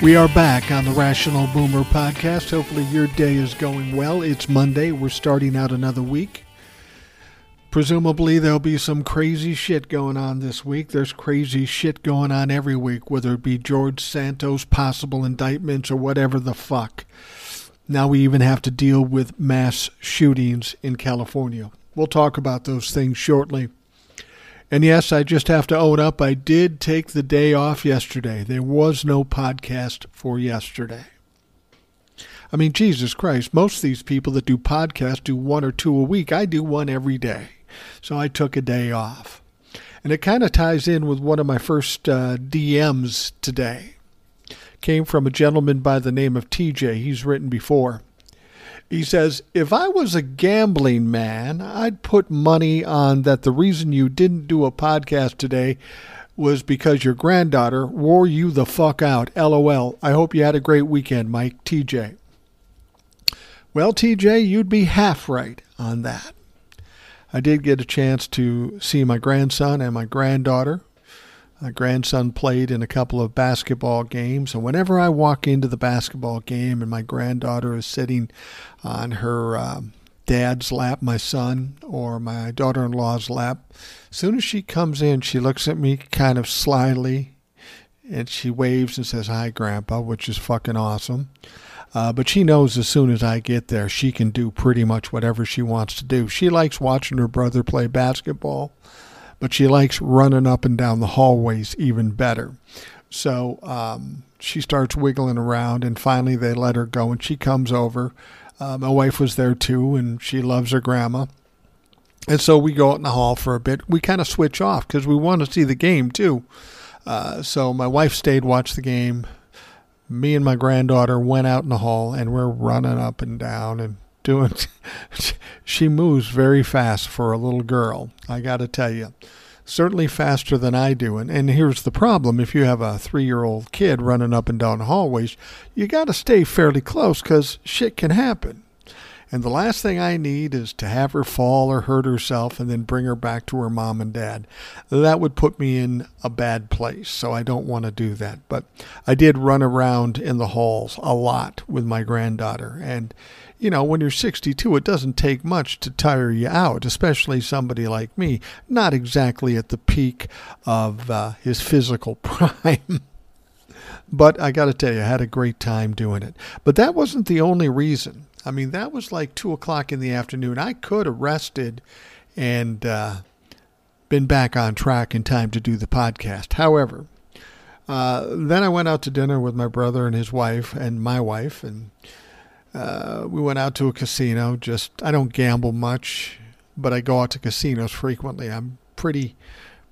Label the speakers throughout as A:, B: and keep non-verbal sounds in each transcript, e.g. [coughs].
A: We are back on the Rational Boomer podcast. Hopefully, your day is going well. It's Monday. We're starting out another week. Presumably, there'll be some crazy shit going on this week. There's crazy shit going on every week, whether it be George Santos' possible indictments or whatever the fuck. Now we even have to deal with mass shootings in California. We'll talk about those things shortly. And yes, I just have to own up. I did take the day off yesterday. There was no podcast for yesterday. I mean, Jesus Christ, most of these people that do podcasts do one or two a week. I do one every day. So I took a day off. And it kind of ties in with one of my first uh, DMs today. Came from a gentleman by the name of TJ. He's written before. He says, If I was a gambling man, I'd put money on that the reason you didn't do a podcast today was because your granddaughter wore you the fuck out. LOL. I hope you had a great weekend, Mike. TJ. Well, TJ, you'd be half right on that. I did get a chance to see my grandson and my granddaughter. My grandson played in a couple of basketball games, and whenever I walk into the basketball game and my granddaughter is sitting on her um, dad's lap, my son, or my daughter in law's lap, as soon as she comes in, she looks at me kind of slyly and she waves and says, Hi, Grandpa, which is fucking awesome. Uh, but she knows as soon as I get there, she can do pretty much whatever she wants to do. She likes watching her brother play basketball but she likes running up and down the hallways even better. So um, she starts wiggling around, and finally they let her go, and she comes over. Uh, my wife was there too, and she loves her grandma. And so we go out in the hall for a bit. We kind of switch off because we want to see the game too. Uh, so my wife stayed, watched the game. Me and my granddaughter went out in the hall, and we're running up and down and doing. [laughs] she moves very fast for a little girl. I got to tell you, certainly faster than I do. And and here's the problem: if you have a three-year-old kid running up and down hallways, you got to stay fairly close because shit can happen. And the last thing I need is to have her fall or hurt herself and then bring her back to her mom and dad. That would put me in a bad place, so I don't want to do that. But I did run around in the halls a lot with my granddaughter. And you know, when you're 62, it doesn't take much to tire you out, especially somebody like me, not exactly at the peak of uh, his physical [laughs] prime. but I got to tell you, I had a great time doing it. But that wasn't the only reason. I mean, that was like 2 o'clock in the afternoon. I could have rested and uh, been back on track in time to do the podcast. However, uh, then I went out to dinner with my brother and his wife and my wife, and uh, we went out to a casino. Just I don't gamble much, but I go out to casinos frequently. I'm pretty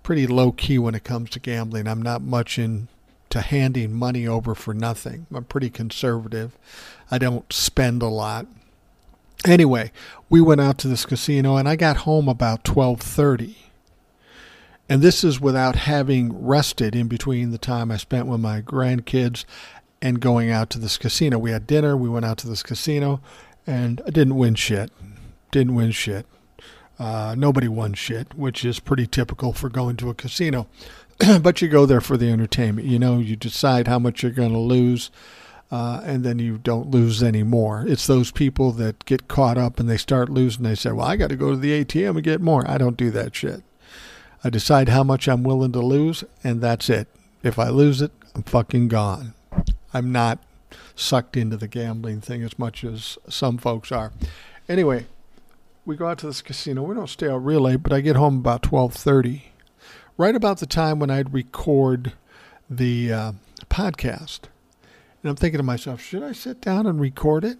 A: pretty low key when it comes to gambling. I'm not much into handing money over for nothing. I'm pretty conservative. I don't spend a lot. Anyway, we went out to this casino and I got home about 12:30. And this is without having rested in between the time I spent with my grandkids and going out to this casino. We had dinner, we went out to this casino, and I didn't win shit. Didn't win shit. Uh, nobody won shit, which is pretty typical for going to a casino. [clears throat] but you go there for the entertainment. You know, you decide how much you're going to lose, uh, and then you don't lose anymore. It's those people that get caught up and they start losing. They say, Well, I got to go to the ATM and get more. I don't do that shit. I decide how much I'm willing to lose, and that's it. If I lose it, I'm fucking gone. I'm not sucked into the gambling thing as much as some folks are. Anyway, we go out to this casino. We don't stay out real late, but I get home about 12:30, right about the time when I'd record the uh, podcast. And I'm thinking to myself, should I sit down and record it?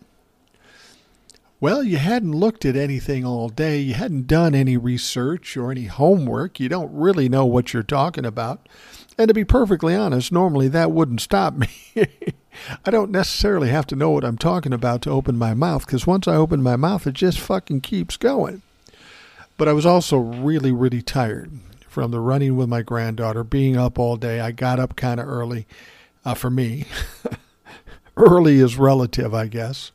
A: Well, you hadn't looked at anything all day. You hadn't done any research or any homework. You don't really know what you're talking about. And to be perfectly honest, normally that wouldn't stop me. [laughs] I don't necessarily have to know what I'm talking about to open my mouth because once I open my mouth, it just fucking keeps going. But I was also really, really tired from the running with my granddaughter, being up all day. I got up kind of early uh, for me. [laughs] early is relative, I guess.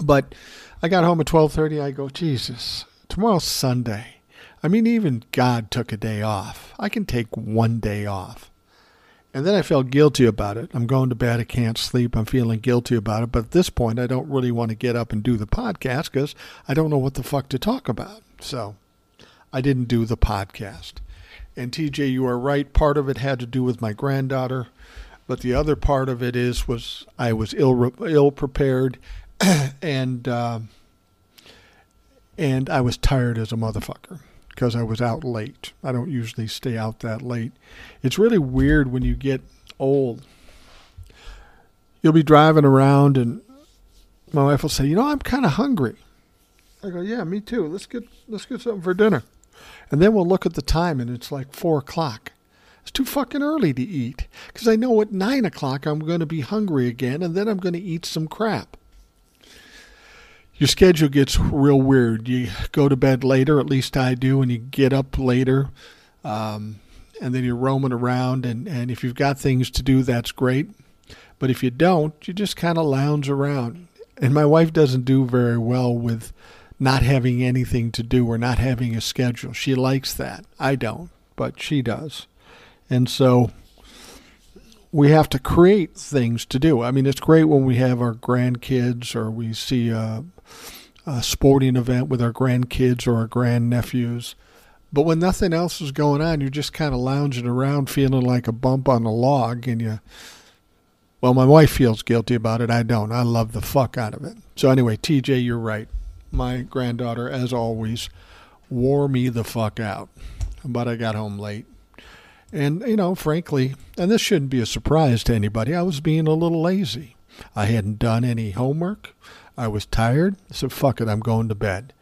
A: But I got home at 12:30. I go, Jesus, tomorrow's Sunday. I mean, even God took a day off. I can take one day off. And then I felt guilty about it. I'm going to bed. I can't sleep. I'm feeling guilty about it. But at this point, I don't really want to get up and do the podcast because I don't know what the fuck to talk about. So I didn't do the podcast. And TJ, you are right. Part of it had to do with my granddaughter, but the other part of it is was I was ill ill prepared, [clears throat] and uh, and I was tired as a motherfucker because I was out late. I don't usually stay out that late. It's really weird when you get old. You'll be driving around and my wife will say, "You know, I'm kind of hungry." I go, "Yeah, me too. Let's get let's get something for dinner." And then we'll look at the time and it's like four o'clock. It's too fucking early to eat because I know at nine o'clock I'm going to be hungry again and then I'm going to eat some crap your schedule gets real weird. You go to bed later, at least I do, and you get up later. Um, and then you're roaming around, and, and if you've got things to do, that's great. But if you don't, you just kind of lounge around. And my wife doesn't do very well with not having anything to do or not having a schedule. She likes that. I don't, but she does. And so we have to create things to do. I mean, it's great when we have our grandkids or we see a, a sporting event with our grandkids or our grandnephews. But when nothing else is going on, you're just kind of lounging around feeling like a bump on a log and you well, my wife feels guilty about it. I don't. I love the fuck out of it. So anyway, TJ, you're right. My granddaughter, as always, wore me the fuck out. But I got home late. And, you know, frankly, and this shouldn't be a surprise to anybody, I was being a little lazy. I hadn't done any homework. I was tired. So fuck it, I'm going to bed.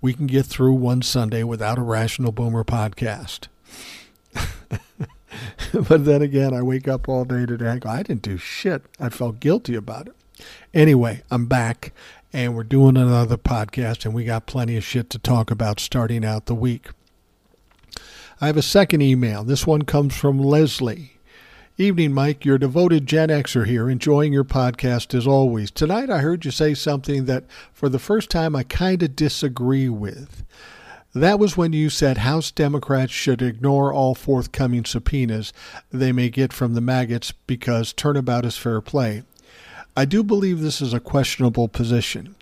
A: We can get through one Sunday without a Rational Boomer podcast. [laughs] but then again, I wake up all day today. I go, I didn't do shit. I felt guilty about it. Anyway, I'm back and we're doing another podcast, and we got plenty of shit to talk about starting out the week. I have a second email. This one comes from Leslie. Evening, Mike. Your devoted Gen Xer here, enjoying your podcast as always. Tonight I heard you say something that, for the first time, I kind of disagree with. That was when you said House Democrats should ignore all forthcoming subpoenas they may get from the maggots because turnabout is fair play. I do believe this is a questionable position.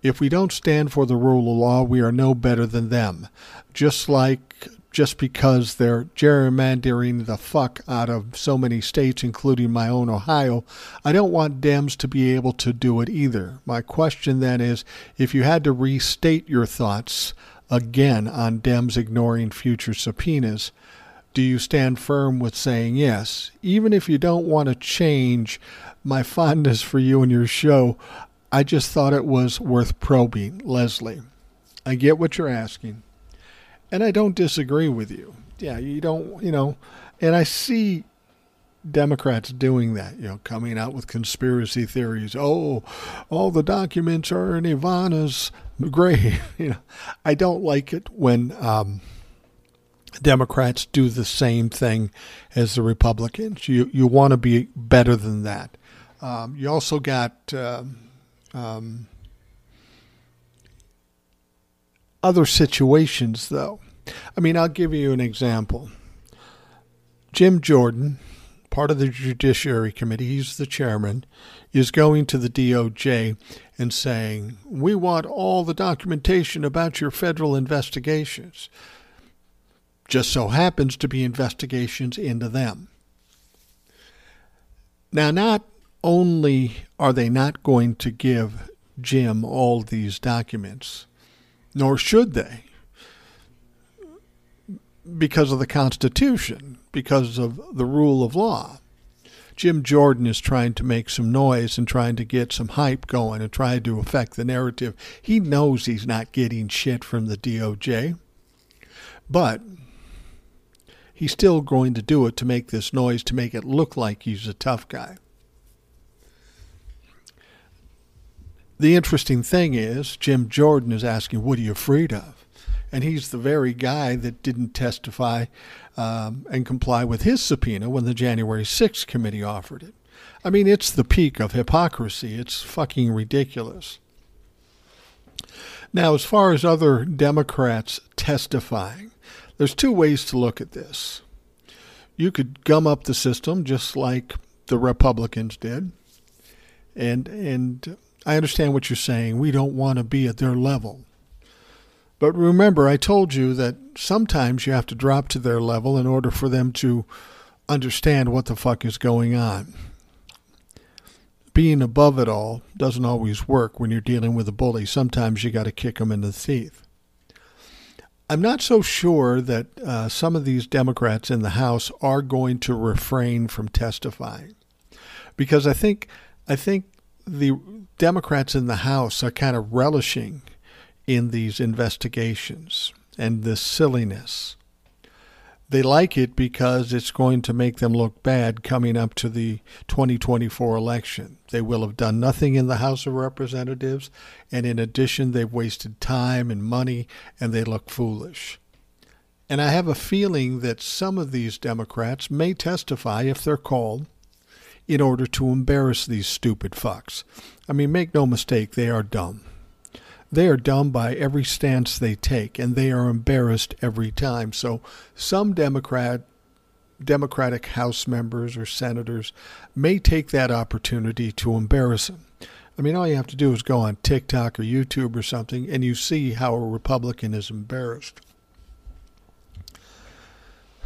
A: If we don't stand for the rule of law, we are no better than them. Just like just because they're gerrymandering the fuck out of so many states, including my own Ohio, I don't want Dems to be able to do it either. My question then is if you had to restate your thoughts again on Dems ignoring future subpoenas, do you stand firm with saying yes? Even if you don't want to change my fondness for you and your show, I just thought it was worth probing. Leslie, I get what you're asking. And I don't disagree with you. Yeah, you don't, you know, and I see Democrats doing that, you know, coming out with conspiracy theories. Oh, all the documents are in Ivana's grave. [laughs] You know, I don't like it when um, Democrats do the same thing as the Republicans. You you want to be better than that. Um, you also got uh, um, other situations, though. I mean, I'll give you an example. Jim Jordan, part of the Judiciary Committee, he's the chairman, is going to the DOJ and saying, We want all the documentation about your federal investigations. Just so happens to be investigations into them. Now, not only are they not going to give Jim all these documents, nor should they, because of the Constitution, because of the rule of law. Jim Jordan is trying to make some noise and trying to get some hype going and trying to affect the narrative. He knows he's not getting shit from the DOJ, but he's still going to do it to make this noise, to make it look like he's a tough guy. The interesting thing is, Jim Jordan is asking, What are you afraid of? And he's the very guy that didn't testify um, and comply with his subpoena when the January 6th committee offered it. I mean, it's the peak of hypocrisy. It's fucking ridiculous. Now, as far as other Democrats testifying, there's two ways to look at this. You could gum up the system just like the Republicans did. And and I understand what you're saying. We don't want to be at their level. But remember, I told you that sometimes you have to drop to their level in order for them to understand what the fuck is going on. Being above it all doesn't always work when you're dealing with a bully. Sometimes you got to kick them in the teeth. I'm not so sure that uh, some of these Democrats in the House are going to refrain from testifying, because I think I think the Democrats in the House are kind of relishing in these investigations and this silliness. They like it because it's going to make them look bad coming up to the 2024 election. They will have done nothing in the House of Representatives, and in addition, they've wasted time and money, and they look foolish. And I have a feeling that some of these Democrats may testify if they're called in order to embarrass these stupid fucks. I mean, make no mistake, they are dumb. They are dumb by every stance they take, and they are embarrassed every time. So some Democrat Democratic House members or senators may take that opportunity to embarrass them. I mean, all you have to do is go on TikTok or YouTube or something, and you see how a Republican is embarrassed.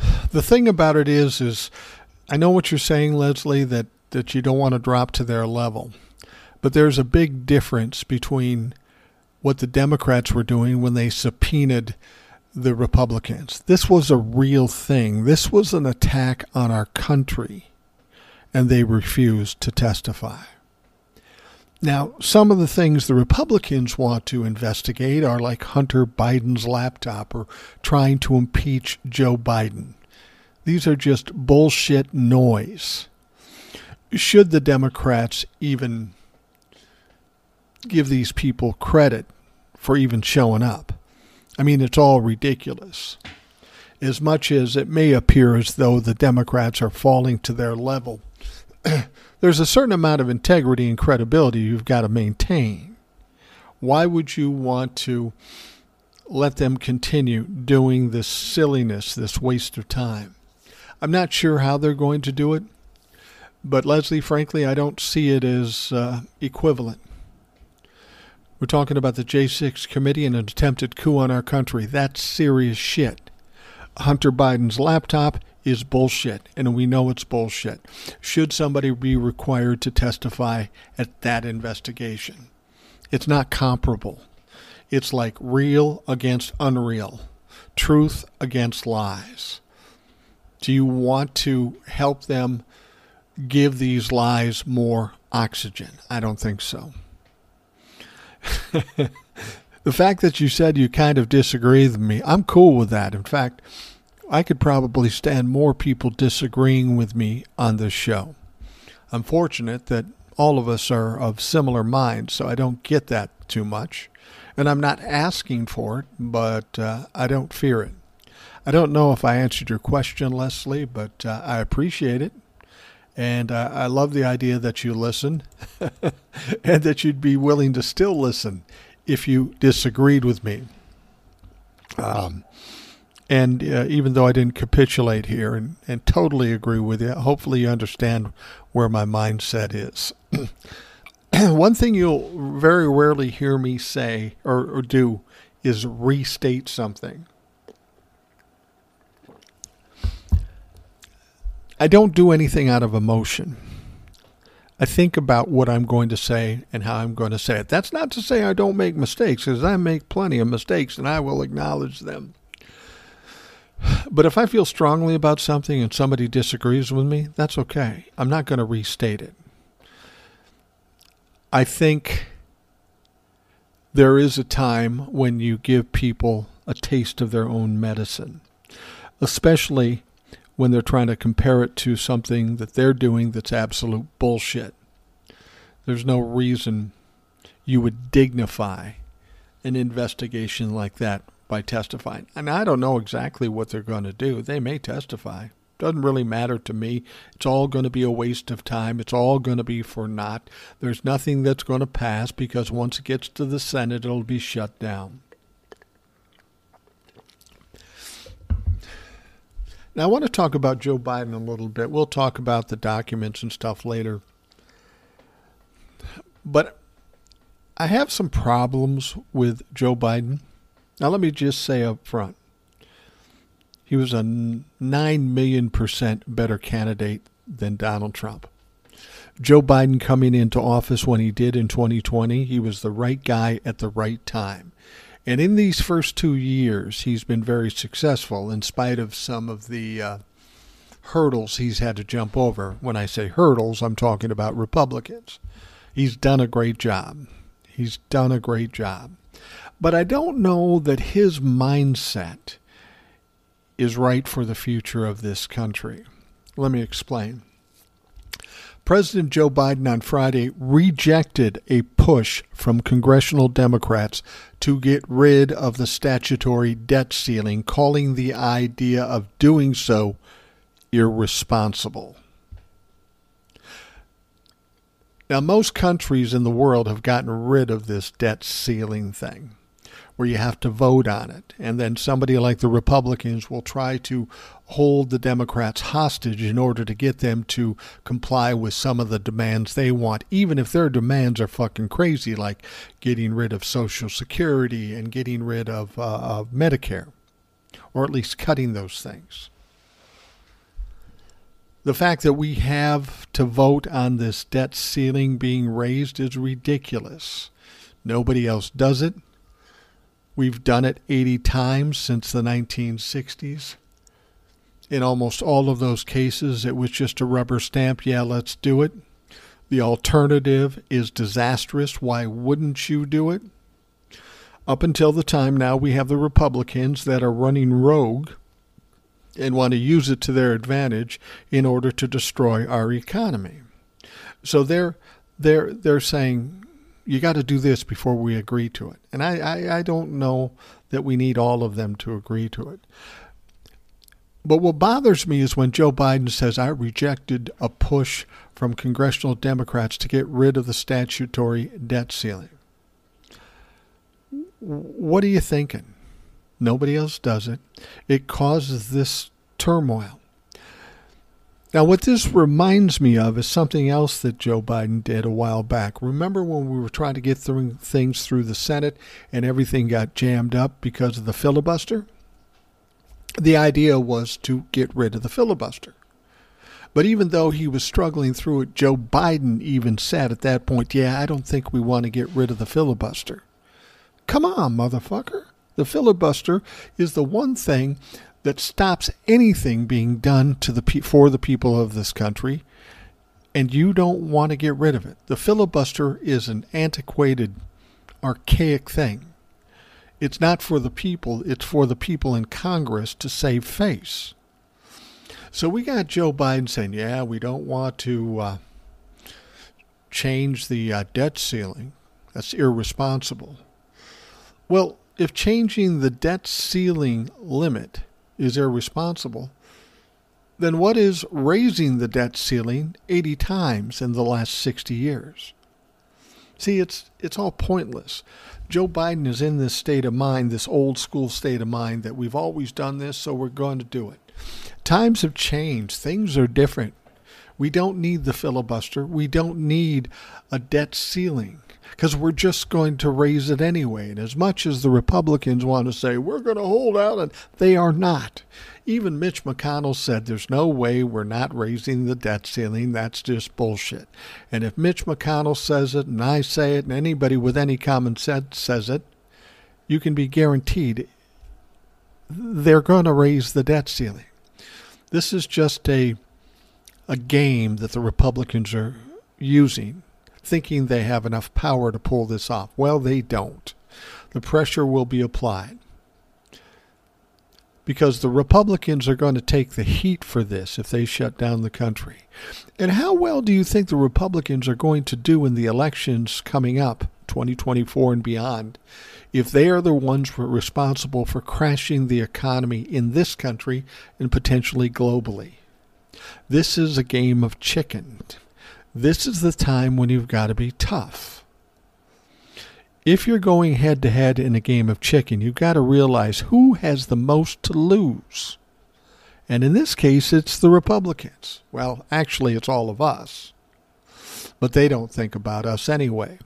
A: [sighs] The thing about it is, is I know what you're saying, Leslie, that, that you don't want to drop to their level. But there's a big difference between what the Democrats were doing when they subpoenaed the Republicans. This was a real thing. This was an attack on our country, and they refused to testify. Now, some of the things the Republicans want to investigate are like Hunter Biden's laptop or trying to impeach Joe Biden. These are just bullshit noise. Should the Democrats even give these people credit for even showing up. I mean, it's all ridiculous. As much as it may appear as though the Democrats are falling to their level, [clears throat] there's a certain amount of integrity and credibility you've got to maintain. Why would you want to let them continue doing this silliness, this waste of time? I'm not sure how they're going to do it, but Leslie, frankly, I don't see it as uh, equivalent. We're talking about the J6 committee and an attempted coup on our country. That's serious shit. Hunter Biden's laptop is bullshit, and we know it's bullshit. Should somebody be required to testify at that investigation? It's not comparable. It's like real against unreal, truth against lies. Do you want to help them give these lies more oxygen? I don't think so. [laughs] the fact that you said you kind of disagree with me, I'm cool with that. In fact, I could probably stand more people disagreeing with me on this show. I'm fortunate that all of us are of similar minds, so I don't get that too much. And I'm not asking for it, but uh, I don't fear it. I don't know if I answered your question, Leslie, but uh, I appreciate it. And uh, I love the idea that you listen [laughs] and that you'd be willing to still listen if you disagreed with me. Um, and uh, even though I didn't capitulate here and, and totally agree with you, hopefully you understand where my mindset is. [clears throat] One thing you'll very rarely hear me say or, or do is restate something. I don't do anything out of emotion. I think about what I'm going to say and how I'm going to say it. That's not to say I don't make mistakes, because I make plenty of mistakes and I will acknowledge them. But if I feel strongly about something and somebody disagrees with me, that's okay. I'm not going to restate it. I think there is a time when you give people a taste of their own medicine, especially when they're trying to compare it to something that they're doing that's absolute bullshit. There's no reason you would dignify an investigation like that by testifying. And I don't know exactly what they're going to do. They may testify. Doesn't really matter to me. It's all going to be a waste of time. It's all going to be for naught. There's nothing that's going to pass because once it gets to the Senate, it'll be shut down. Now, I want to talk about Joe Biden a little bit. We'll talk about the documents and stuff later. But I have some problems with Joe Biden. Now, let me just say up front he was a 9 million percent better candidate than Donald Trump. Joe Biden coming into office when he did in 2020, he was the right guy at the right time. And in these first two years, he's been very successful in spite of some of the uh, hurdles he's had to jump over. When I say hurdles, I'm talking about Republicans. He's done a great job. He's done a great job. But I don't know that his mindset is right for the future of this country. Let me explain. President Joe Biden on Friday rejected a push from congressional Democrats to get rid of the statutory debt ceiling, calling the idea of doing so irresponsible. Now, most countries in the world have gotten rid of this debt ceiling thing where you have to vote on it. And then somebody like the Republicans will try to hold the Democrats hostage in order to get them to comply with some of the demands they want, even if their demands are fucking crazy, like getting rid of Social Security and getting rid of, uh, of Medicare, or at least cutting those things. The fact that we have to vote on this debt ceiling being raised is ridiculous. Nobody else does it. We've done it 80 times since the 1960s. In almost all of those cases, it was just a rubber stamp. Yeah, let's do it. The alternative is disastrous. Why wouldn't you do it? Up until the time now, we have the Republicans that are running rogue and want to use it to their advantage in order to destroy our economy. So they're they're they're saying you got to do this before we agree to it. And I, I, I don't know that we need all of them to agree to it. But what bothers me is when Joe Biden says, I rejected a push from congressional Democrats to get rid of the statutory debt ceiling. What are you thinking? Nobody else does it. It causes this turmoil. Now, what this reminds me of is something else that Joe Biden did a while back. Remember when we were trying to get through things through the Senate and everything got jammed up because of the filibuster? The idea was to get rid of the filibuster. But even though he was struggling through it, Joe Biden even said at that point, Yeah, I don't think we want to get rid of the filibuster. Come on, motherfucker. The filibuster is the one thing that stops anything being done to the for the people of this country, and you don't want to get rid of it. The filibuster is an antiquated, archaic thing. It's not for the people, it's for the people in Congress to save face. So we got Joe Biden saying, yeah, we don't want to uh, change the uh, debt ceiling. That's irresponsible. Well, if changing the debt ceiling limit is irresponsible, then what is raising the debt ceiling 80 times in the last 60 years? See, it's it's all pointless. Joe Biden is in this state of mind, this old school state of mind that we've always done this, so we're going to do it. Times have changed. Things are different. We don't need the filibuster. We don't need a debt ceiling because we're just going to raise it anyway. And as much as the Republicans want to say we're going to hold out, and they are not. Even Mitch McConnell said there's no way we're not raising the debt ceiling. That's just bullshit. And if Mitch McConnell says it, and I say it, and anybody with any common sense says it, you can be guaranteed they're going to raise the debt ceiling. This is just a a game that the Republicans are using thinking they have enough power to pull this off. Well, they don't. The pressure will be applied because the Republicans are going to take the heat for this if they shut down the country. And how well do you think the Republicans are going to do in the elections coming up 2024 and beyond, if they are the ones responsible for crashing the economy in this country and potentially globally. This is a game of chicken. This is the time when you've got to be tough. If you're going head to head in a game of chicken, you've got to realize who has the most to lose. And in this case, it's the Republicans. Well, actually, it's all of us. But they don't think about us anyway.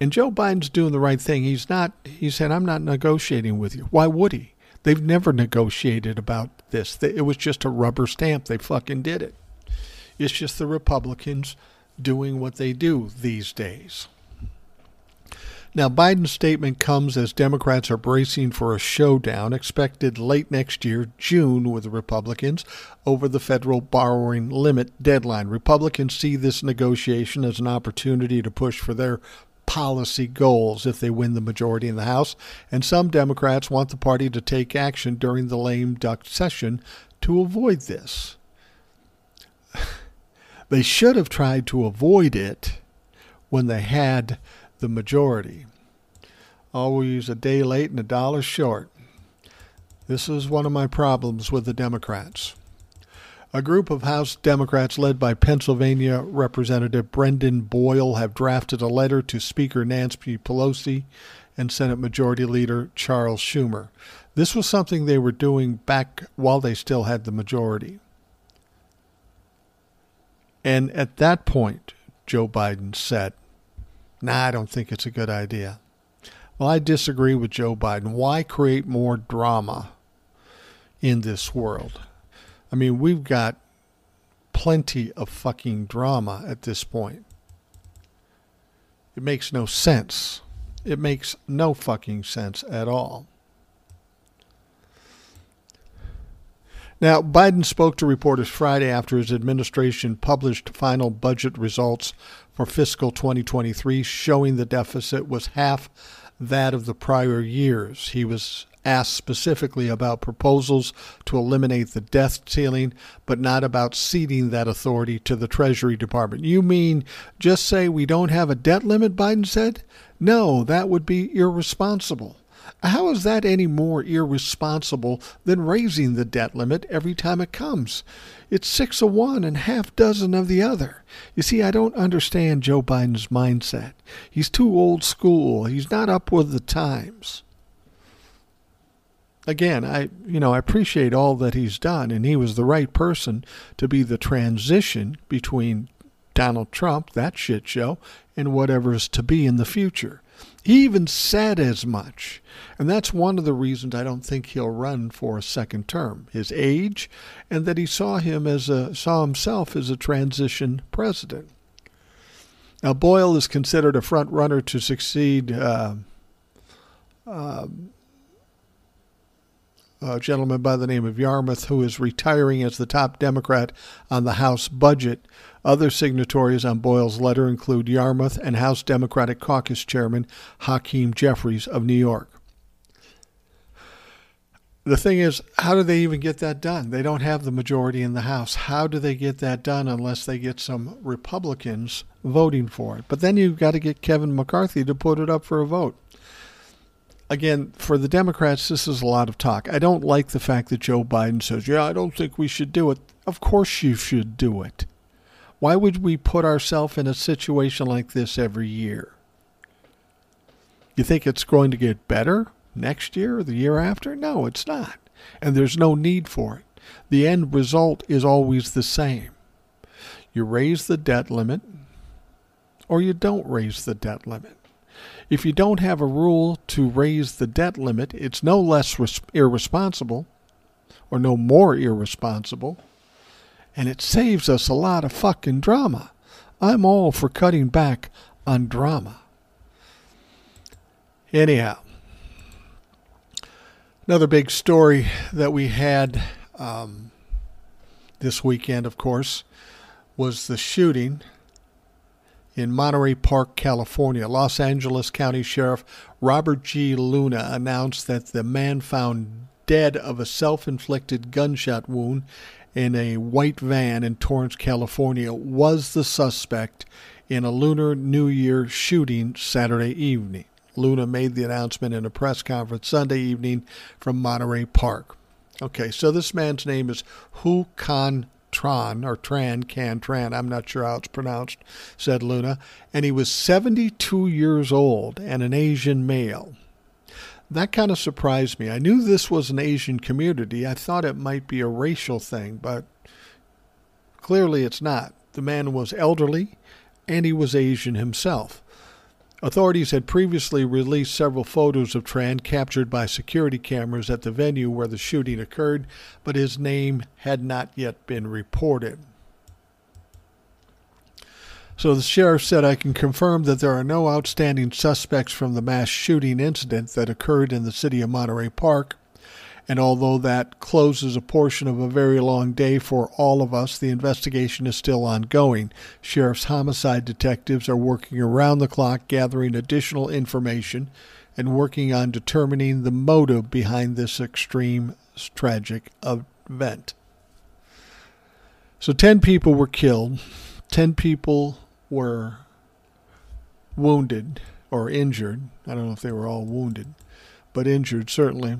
A: And Joe Biden's doing the right thing. He's not, he said, I'm not negotiating with you. Why would he? They've never negotiated about this. It was just a rubber stamp. They fucking did it. It's just the Republicans doing what they do these days. Now, Biden's statement comes as Democrats are bracing for a showdown expected late next year, June, with the Republicans over the federal borrowing limit deadline. Republicans see this negotiation as an opportunity to push for their policy goals if they win the majority in the House, and some Democrats want the party to take action during the lame duck session to avoid this. They should have tried to avoid it when they had the majority. Oh, Always a day late and a dollar short. This is one of my problems with the Democrats. A group of House Democrats led by Pennsylvania Representative Brendan Boyle have drafted a letter to Speaker Nancy Pelosi and Senate Majority Leader Charles Schumer. This was something they were doing back while they still had the majority. And at that point, Joe Biden said, Nah, I don't think it's a good idea. Well, I disagree with Joe Biden. Why create more drama in this world? I mean, we've got plenty of fucking drama at this point. It makes no sense. It makes no fucking sense at all. Now, Biden spoke to reporters Friday after his administration published final budget results for fiscal 2023, showing the deficit was half that of the prior years. He was asked specifically about proposals to eliminate the debt ceiling, but not about ceding that authority to the Treasury Department. You mean just say we don't have a debt limit, Biden said? No, that would be irresponsible. How is that any more irresponsible than raising the debt limit every time it comes? It's six of one and half dozen of the other. You see, I don't understand Joe Biden's mindset. He's too old school. He's not up with the times again, I you know I appreciate all that he's done, and he was the right person to be the transition between Donald Trump, that shit show, and whatever is to be in the future. He even said as much, and that's one of the reasons I don't think he'll run for a second term. His age, and that he saw him as a saw himself as a transition president. Now Boyle is considered a front runner to succeed. Uh, uh, Uh, a gentleman by the name of Yarmuth, who is retiring as the top Democrat on the House budget. Other signatories on Boyle's letter include Yarmuth and House Democratic Caucus Chairman Hakeem Jeffries of New York. The thing is, how do they even get that done? They don't have the majority in the House. How do they get that done unless they get some Republicans voting for it? But then you've got to get Kevin McCarthy to put it up for a vote again, for the Democrats, this is a lot of talk. I don't like the fact that Joe Biden says, yeah, I don't think we should do it. Of course you should do it. Why would we put ourselves in a situation like this every year? You think it's going to get better next year or the year after? No, it's not. And there's no need for it. The end result is always the same. You raise the debt limit or you don't raise the debt limit. If you don't have a rule to raise the debt limit, it's no less res- irresponsible or no more irresponsible, and it saves us a lot of fucking drama. I'm all for cutting back on drama. Anyhow, another big story that we had um, this weekend, of course, was the shooting in Monterey Park, California. Los Angeles County Sheriff Robert G. Luna announced that the man found dead of a self inflicted gunshot wound in a white van in Torrance, California, was the suspect in a Lunar New Year shooting Saturday evening. Luna made the announcement in a press conference Sunday evening from Monterey Park. Okay, so this man's name is Huu Can Tran or Tran Can Tran. I'm not sure how it's pronounced, said Luna. And he was 72 years old and an Asian male. That kind of surprised me. I knew this was an Asian community. I thought it might be a racial thing, but clearly it's not. The man was elderly and he was Asian himself. Authorities had previously released several photos of Tran captured by security cameras at the venue where the shooting occurred, but his name had not yet been reported. So the sheriff said, I can confirm that there are no outstanding suspects from the mass shooting incident that occurred in the city of Monterey Park. And although that closes a portion of a very long day for all of us, the investigation is still ongoing. Sheriff's homicide detectives are working around the clock gathering additional information and working on determining the motive behind this extreme tragic event. So 10 people were killed, 10 people were wounded or injured. I don't know if they were all wounded, but injured certainly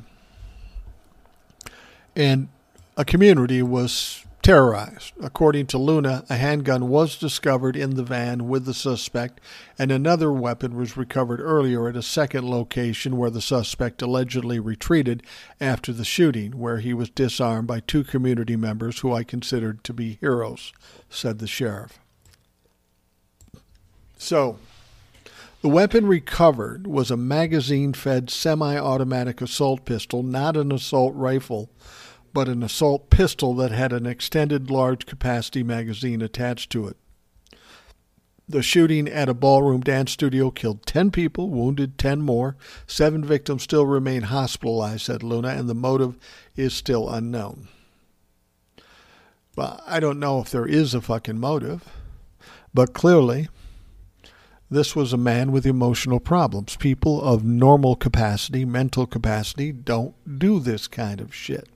A: and a community was terrorized. According to Luna, a handgun was discovered in the van with the suspect, and another weapon was recovered earlier at a second location where the suspect allegedly retreated after the shooting, where he was disarmed by two community members who I considered to be heroes, said the sheriff. So, the weapon recovered was a magazine fed semi automatic assault pistol, not an assault rifle but an assault pistol that had an extended large capacity magazine attached to it. The shooting at a ballroom dance studio killed 10 people, wounded 10 more. Seven victims still remain hospitalized, said Luna, and the motive is still unknown. Well, I don't know if there is a fucking motive, but clearly this was a man with emotional problems. People of normal capacity, mental capacity, don't do this kind of shit.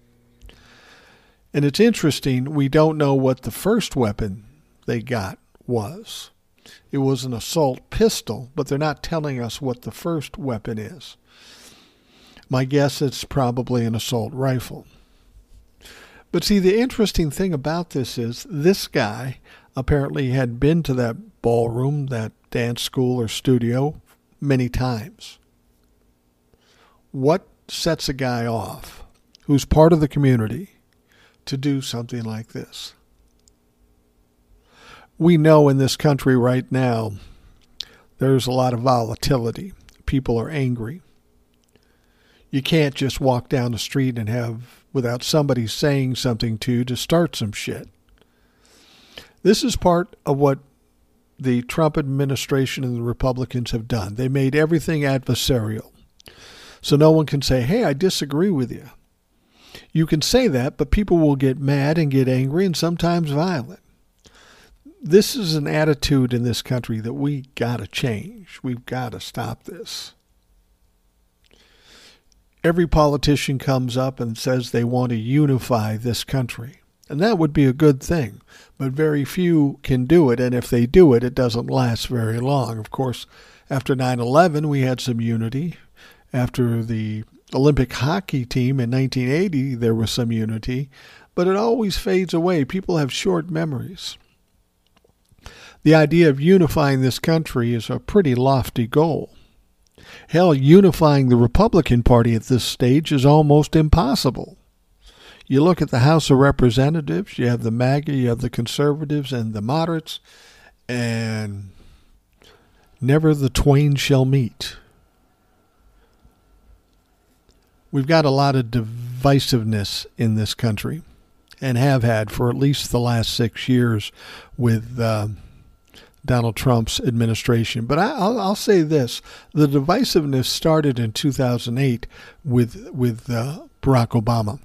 A: And it's interesting, we don't know what the first weapon they got was. It was an assault pistol, but they're not telling us what the first weapon is. My guess it's probably an assault rifle. But see, the interesting thing about this is this guy apparently had been to that ballroom, that dance school or studio, many times. What sets a guy off who's part of the community to do something like this. We know in this country right now there's a lot of volatility. People are angry. You can't just walk down the street and have, without somebody saying something to you, to start some shit. This is part of what the Trump administration and the Republicans have done. They made everything adversarial. So no one can say, hey, I disagree with you. You can say that, but people will get mad and get angry and sometimes violent. This is an attitude in this country that we got to change. We've got to stop this. Every politician comes up and says they want to unify this country. And that would be a good thing. But very few can do it. And if they do it, it doesn't last very long. Of course, after 9 11, we had some unity. After the Olympic hockey team in 1980, there was some unity, but it always fades away. People have short memories. The idea of unifying this country is a pretty lofty goal. Hell, unifying the Republican Party at this stage is almost impossible. You look at the House of Representatives, you have the MAGA, you have the conservatives and the moderates, and never the twain shall meet. We've got a lot of divisiveness in this country and have had for at least the last six years with uh, Donald Trump's administration. But I, will I'll say this the divisiveness started in 2008 with, with uh, Barack Obama.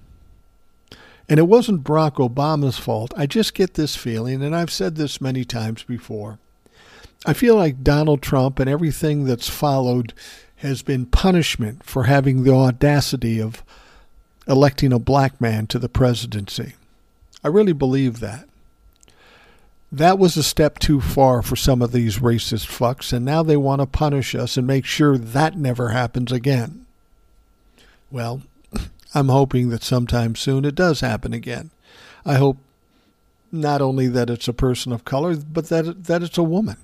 A: And it wasn't Barack Obama's fault. I just get this feeling, and I've said this many times before. I feel like Donald Trump and everything that's followed has been punishment for having the audacity of electing a black man to the presidency. I really believe that. That was a step too far for some of these racist fucks, and now they want to punish us and make sure that never happens again. Well, I'm hoping that sometime soon it does happen again. I hope not only that it's a person of color, but that that it's a woman.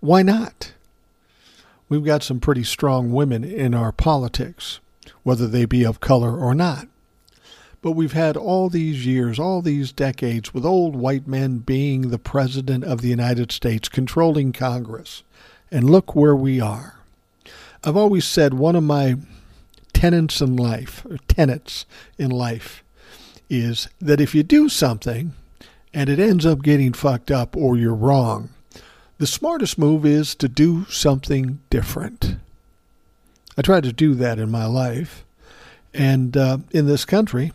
A: Why not? We've got some pretty strong women in our politics, whether they be of color or not. But we've had all these years, all these decades, with old white men being the President of the United States, controlling Congress. And look where we are. I've always said one of my tenets in life, or tenets in life, is that if you do something and it ends up getting fucked up or you're wrong, the smartest move is to do something different. I try to do that in my life. And uh, in this country,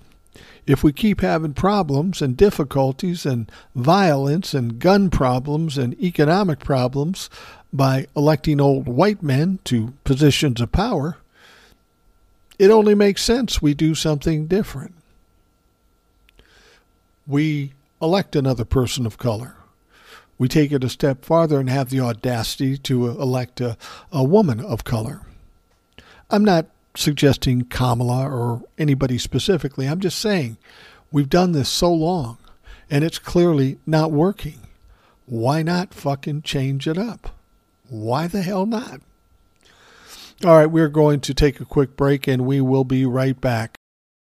A: if we keep having problems and difficulties and violence and gun problems and economic problems by electing old white men to positions of power, it only makes sense we do something different. We elect another person of color. We take it a step farther and have the audacity to elect a, a woman of color. I'm not suggesting Kamala or anybody specifically. I'm just saying we've done this so long and it's clearly not working. Why not fucking change it up? Why the hell not? All right, we're going to take a quick break and we will be right back.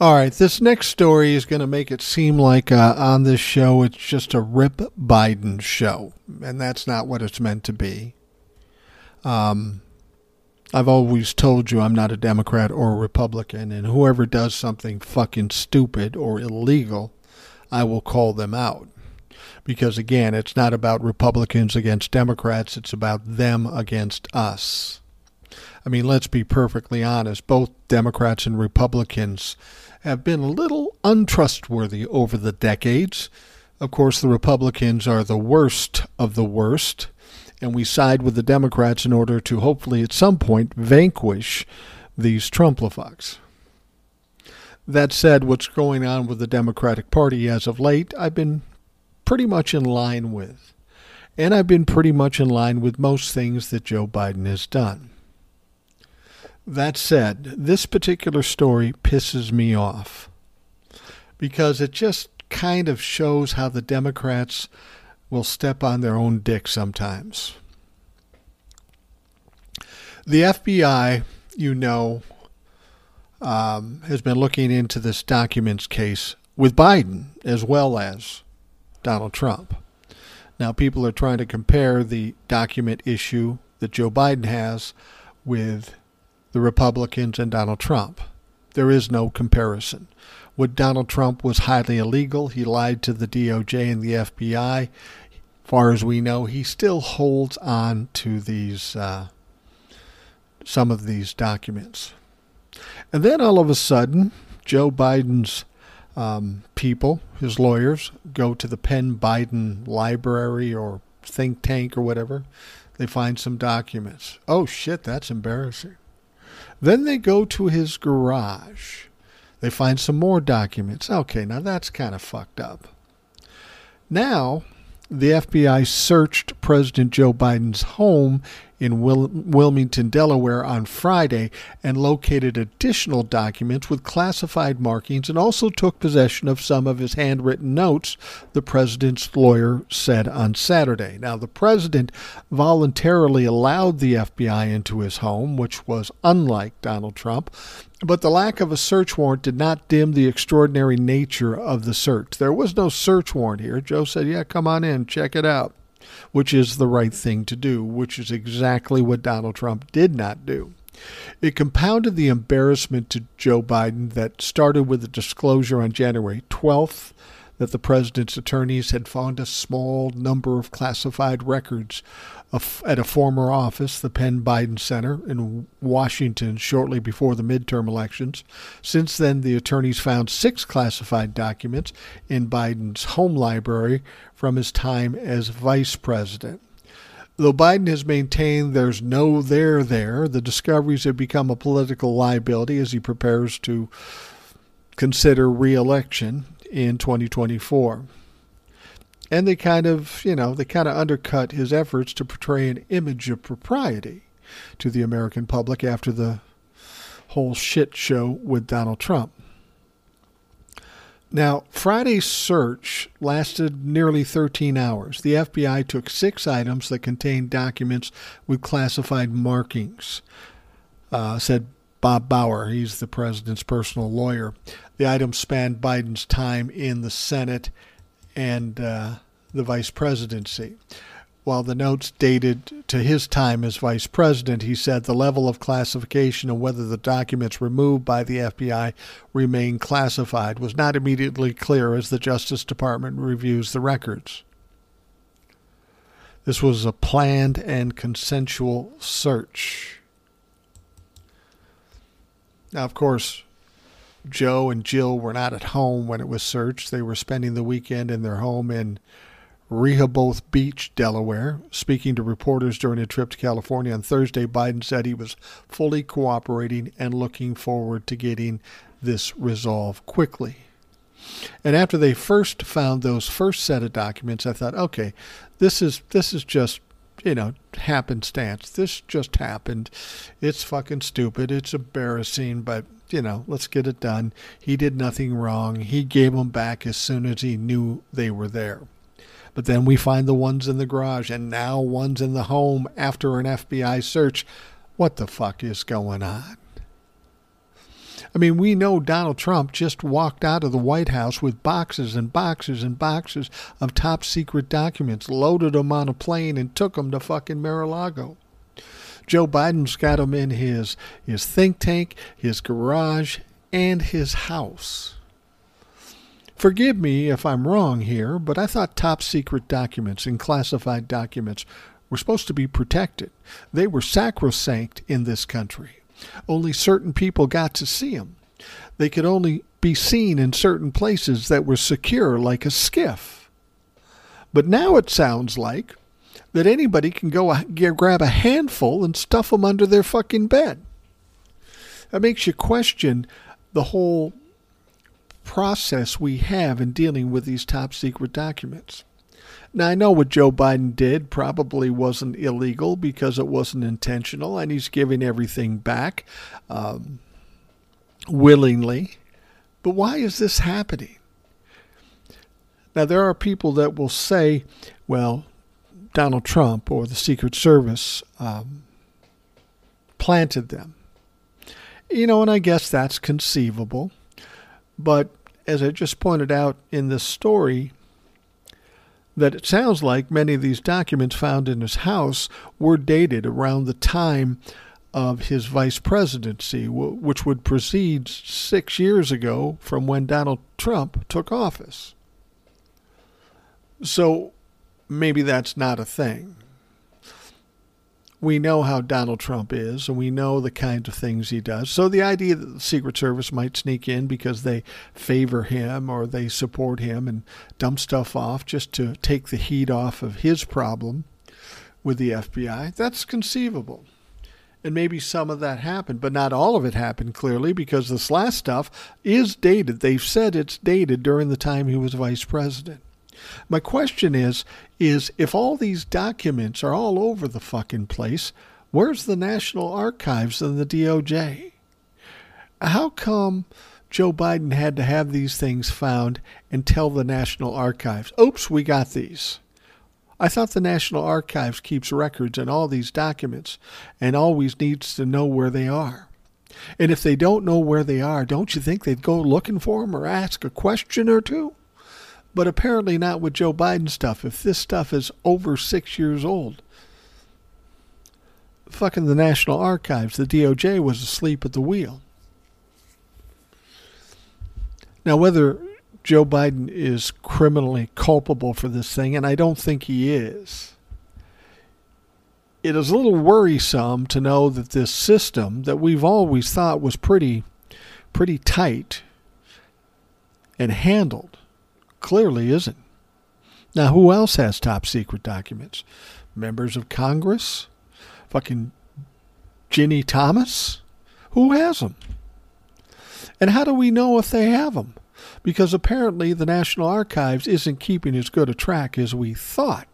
A: All right, this next story is going to make it seem like uh, on this show it's just a Rip Biden show, and that's not what it's meant to be. Um, I've always told you I'm not a Democrat or a Republican, and whoever does something fucking stupid or illegal, I will call them out. Because again, it's not about Republicans against Democrats, it's about them against us. I mean, let's be perfectly honest, both Democrats and Republicans have been a little untrustworthy over the decades. Of course, the Republicans are the worst of the worst, and we side with the Democrats in order to hopefully at some point vanquish these Trumplafucks. That said, what's going on with the Democratic Party as of late, I've been pretty much in line with. And I've been pretty much in line with most things that Joe Biden has done. That said, this particular story pisses me off because it just kind of shows how the Democrats will step on their own dick sometimes. The FBI, you know, um, has been looking into this documents case with Biden as well as Donald Trump. Now, people are trying to compare the document issue that Joe Biden has with the Republicans and Donald Trump. There is no comparison. What Donald Trump was highly illegal. He lied to the DOJ and the FBI. Far as we know, he still holds on to these uh, some of these documents. And then all of a sudden, Joe Biden's um, people, his lawyers, go to the Penn Biden Library or think tank or whatever. They find some documents. Oh shit, that's embarrassing. Then they go to his garage. They find some more documents. Okay, now that's kind of fucked up. Now, the FBI searched President Joe Biden's home in Wil- Wilmington, Delaware on Friday and located additional documents with classified markings and also took possession of some of his handwritten notes, the president's lawyer said on Saturday. Now, the president voluntarily allowed the FBI into his home, which was unlike Donald Trump, but the lack of a search warrant did not dim the extraordinary nature of the search. There was no search warrant here. Joe said, Yeah, come on in, check it out which is the right thing to do, which is exactly what Donald Trump did not do. It compounded the embarrassment to Joe Biden that started with the disclosure on January 12th that the president's attorneys had found a small number of classified records at a former office, the Penn Biden Center in Washington, shortly before the midterm elections. Since then, the attorneys found six classified documents in Biden's home library from his time as vice president. Though Biden has maintained there's no there there, the discoveries have become a political liability as he prepares to consider reelection in 2024. And they kind of, you know, they kind of undercut his efforts to portray an image of propriety to the American public after the whole shit show with Donald Trump. Now, Friday's search lasted nearly 13 hours. The FBI took six items that contained documents with classified markings, uh, said Bob Bauer. He's the president's personal lawyer. The items spanned Biden's time in the Senate and uh, the vice presidency. While the notes dated to his time as vice president, he said the level of classification and whether the documents removed by the FBI remain classified was not immediately clear as the Justice Department reviews the records. This was a planned and consensual search. Now, of course, Joe and Jill were not at home when it was searched. They were spending the weekend in their home in Rehoboth Beach, Delaware. Speaking to reporters during a trip to California on Thursday, Biden said he was fully cooperating and looking forward to getting this resolved quickly. And after they first found those first set of documents, I thought, okay, this is this is just you know happenstance. This just happened. It's fucking stupid. It's embarrassing, but you know, let's get it done. He did nothing wrong. He gave them back as soon as he knew they were there. But then we find the ones in the garage and now ones in the home after an FBI search. What the fuck is going on? I mean, we know Donald Trump just walked out of the White House with boxes and boxes and boxes of top secret documents, loaded them on a plane, and took them to fucking Mar-a-Lago. Joe Biden's got them in his his think tank, his garage, and his house. Forgive me if I'm wrong here, but I thought top secret documents and classified documents were supposed to be protected. They were sacrosanct in this country. Only certain people got to see them. They could only be seen in certain places that were secure, like a SCIF. But now it sounds like that anybody can go grab a handful and stuff them under their fucking bed. That makes you question the whole process we have in dealing with these top secret documents. Now, I know what Joe Biden did probably wasn't illegal because it wasn't intentional, and he's giving everything back um, willingly. But why is this happening? Now, there are people that will say, well, Donald Trump or the Secret Service um, planted them. You know, and I guess that's conceivable. But as I just pointed out in this story, that it sounds like many of these documents found in his house were dated around the time of his vice presidency, which would precede six years ago from when Donald Trump took office. So maybe that's not a thing we know how Donald Trump is, and we know the kinds of things he does. So the idea that the Secret Service might sneak in because they favor him or they support him and dump stuff off just to take the heat off of his problem with the FBI, that's conceivable. And maybe some of that happened, but not all of it happened clearly because this last stuff is dated. They've said it's dated during the time he was vice president. My question is is if all these documents are all over the fucking place, where's the National Archives and the DOJ? How come Joe Biden had to have these things found and tell the National Archives, "Oops, we got these." I thought the National Archives keeps records and all these documents and always needs to know where they are. And if they don't know where they are, don't you think they'd go looking for them or ask a question or two? But apparently not with Joe Biden stuff. If this stuff is over six years old, fucking the National Archives, the DOJ was asleep at the wheel. Now, whether Joe Biden is criminally culpable for this thing, and I don't think he is. It is a little worrisome to know that this system that we've always thought was pretty pretty tight and handled clearly isn't. Now, who else has top secret documents? Members of Congress? Fucking Ginny Thomas? Who has them? And how do we know if they have them? Because apparently the National Archives isn't keeping as good a track as we thought.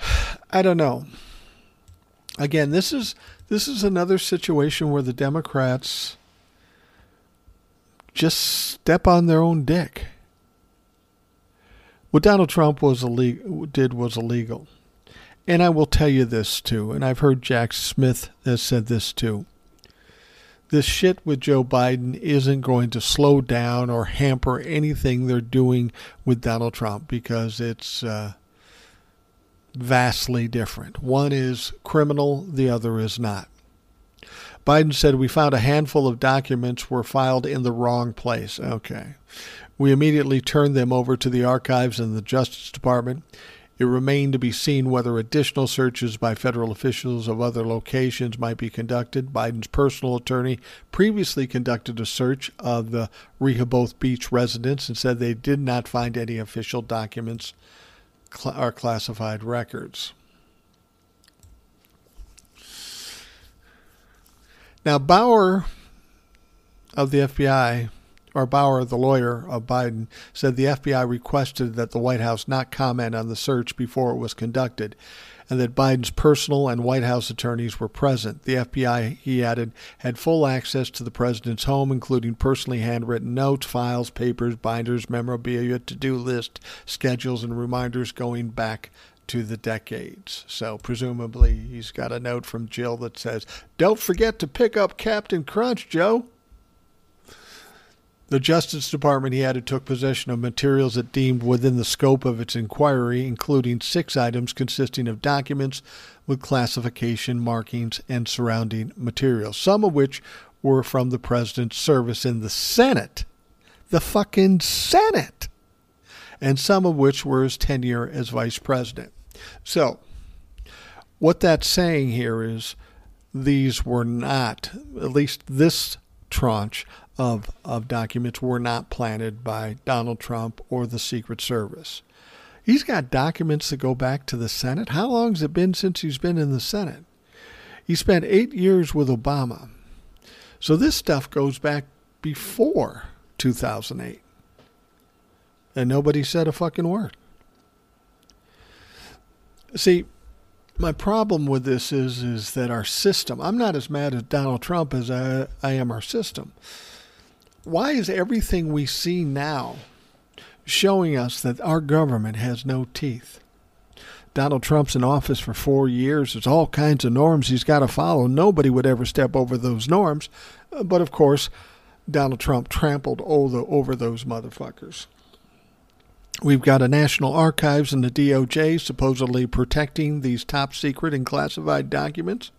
A: [sighs] I don't know. Again, this is this is another situation where the Democrats just step on their own dick. What Donald Trump was illegal, did was illegal. And I will tell you this too, and I've heard Jack Smith has said this too. This shit with Joe Biden isn't going to slow down or hamper anything they're doing with Donald Trump because it's uh, vastly different. One is criminal, the other is not. Biden said, We found a handful of documents were filed in the wrong place. Okay. We immediately turned them over to the archives and the Justice Department. It remained to be seen whether additional searches by federal officials of other locations might be conducted. Biden's personal attorney previously conducted a search of the Rehoboth Beach residence and said they did not find any official documents or classified records. Now, Bauer of the FBI, or Bauer, the lawyer of Biden, said the FBI requested that the White House not comment on the search before it was conducted, and that Biden's personal and White House attorneys were present. The FBI, he added, had full access to the president's home, including personally handwritten notes, files, papers, binders, memorabilia, to do list, schedules, and reminders going back to the decades. So presumably he's got a note from Jill that says, Don't forget to pick up Captain Crunch, Joe. The Justice Department, he added, took possession of materials it deemed within the scope of its inquiry, including six items consisting of documents with classification markings and surrounding materials, some of which were from the president's service in the Senate. The fucking Senate! And some of which were his tenure as vice president. So, what that's saying here is these were not, at least this tranche of, of documents, were not planted by Donald Trump or the Secret Service. He's got documents that go back to the Senate. How long has it been since he's been in the Senate? He spent eight years with Obama. So this stuff goes back before 2008. And nobody said a fucking word. See, my problem with this is is that our system. I'm not as mad at Donald Trump as I, I am our system. Why is everything we see now showing us that our government has no teeth? Donald Trump's in office for four years. There's all kinds of norms he's got to follow. Nobody would ever step over those norms. But of course, Donald Trump trampled over those motherfuckers. We've got a National Archives and the DOJ supposedly protecting these top secret and classified documents.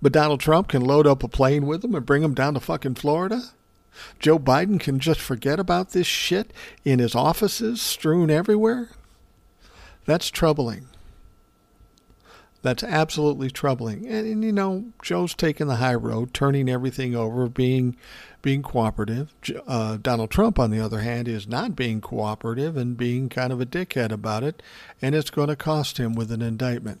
A: But Donald Trump can load up a plane with them and bring them down to fucking Florida. Joe Biden can just forget about this shit in his offices strewn everywhere. That's troubling. That's absolutely troubling. And, and, you know, Joe's taking the high road, turning everything over, being being cooperative. Uh, Donald Trump, on the other hand, is not being cooperative and being kind of a dickhead about it, and it's going to cost him with an indictment.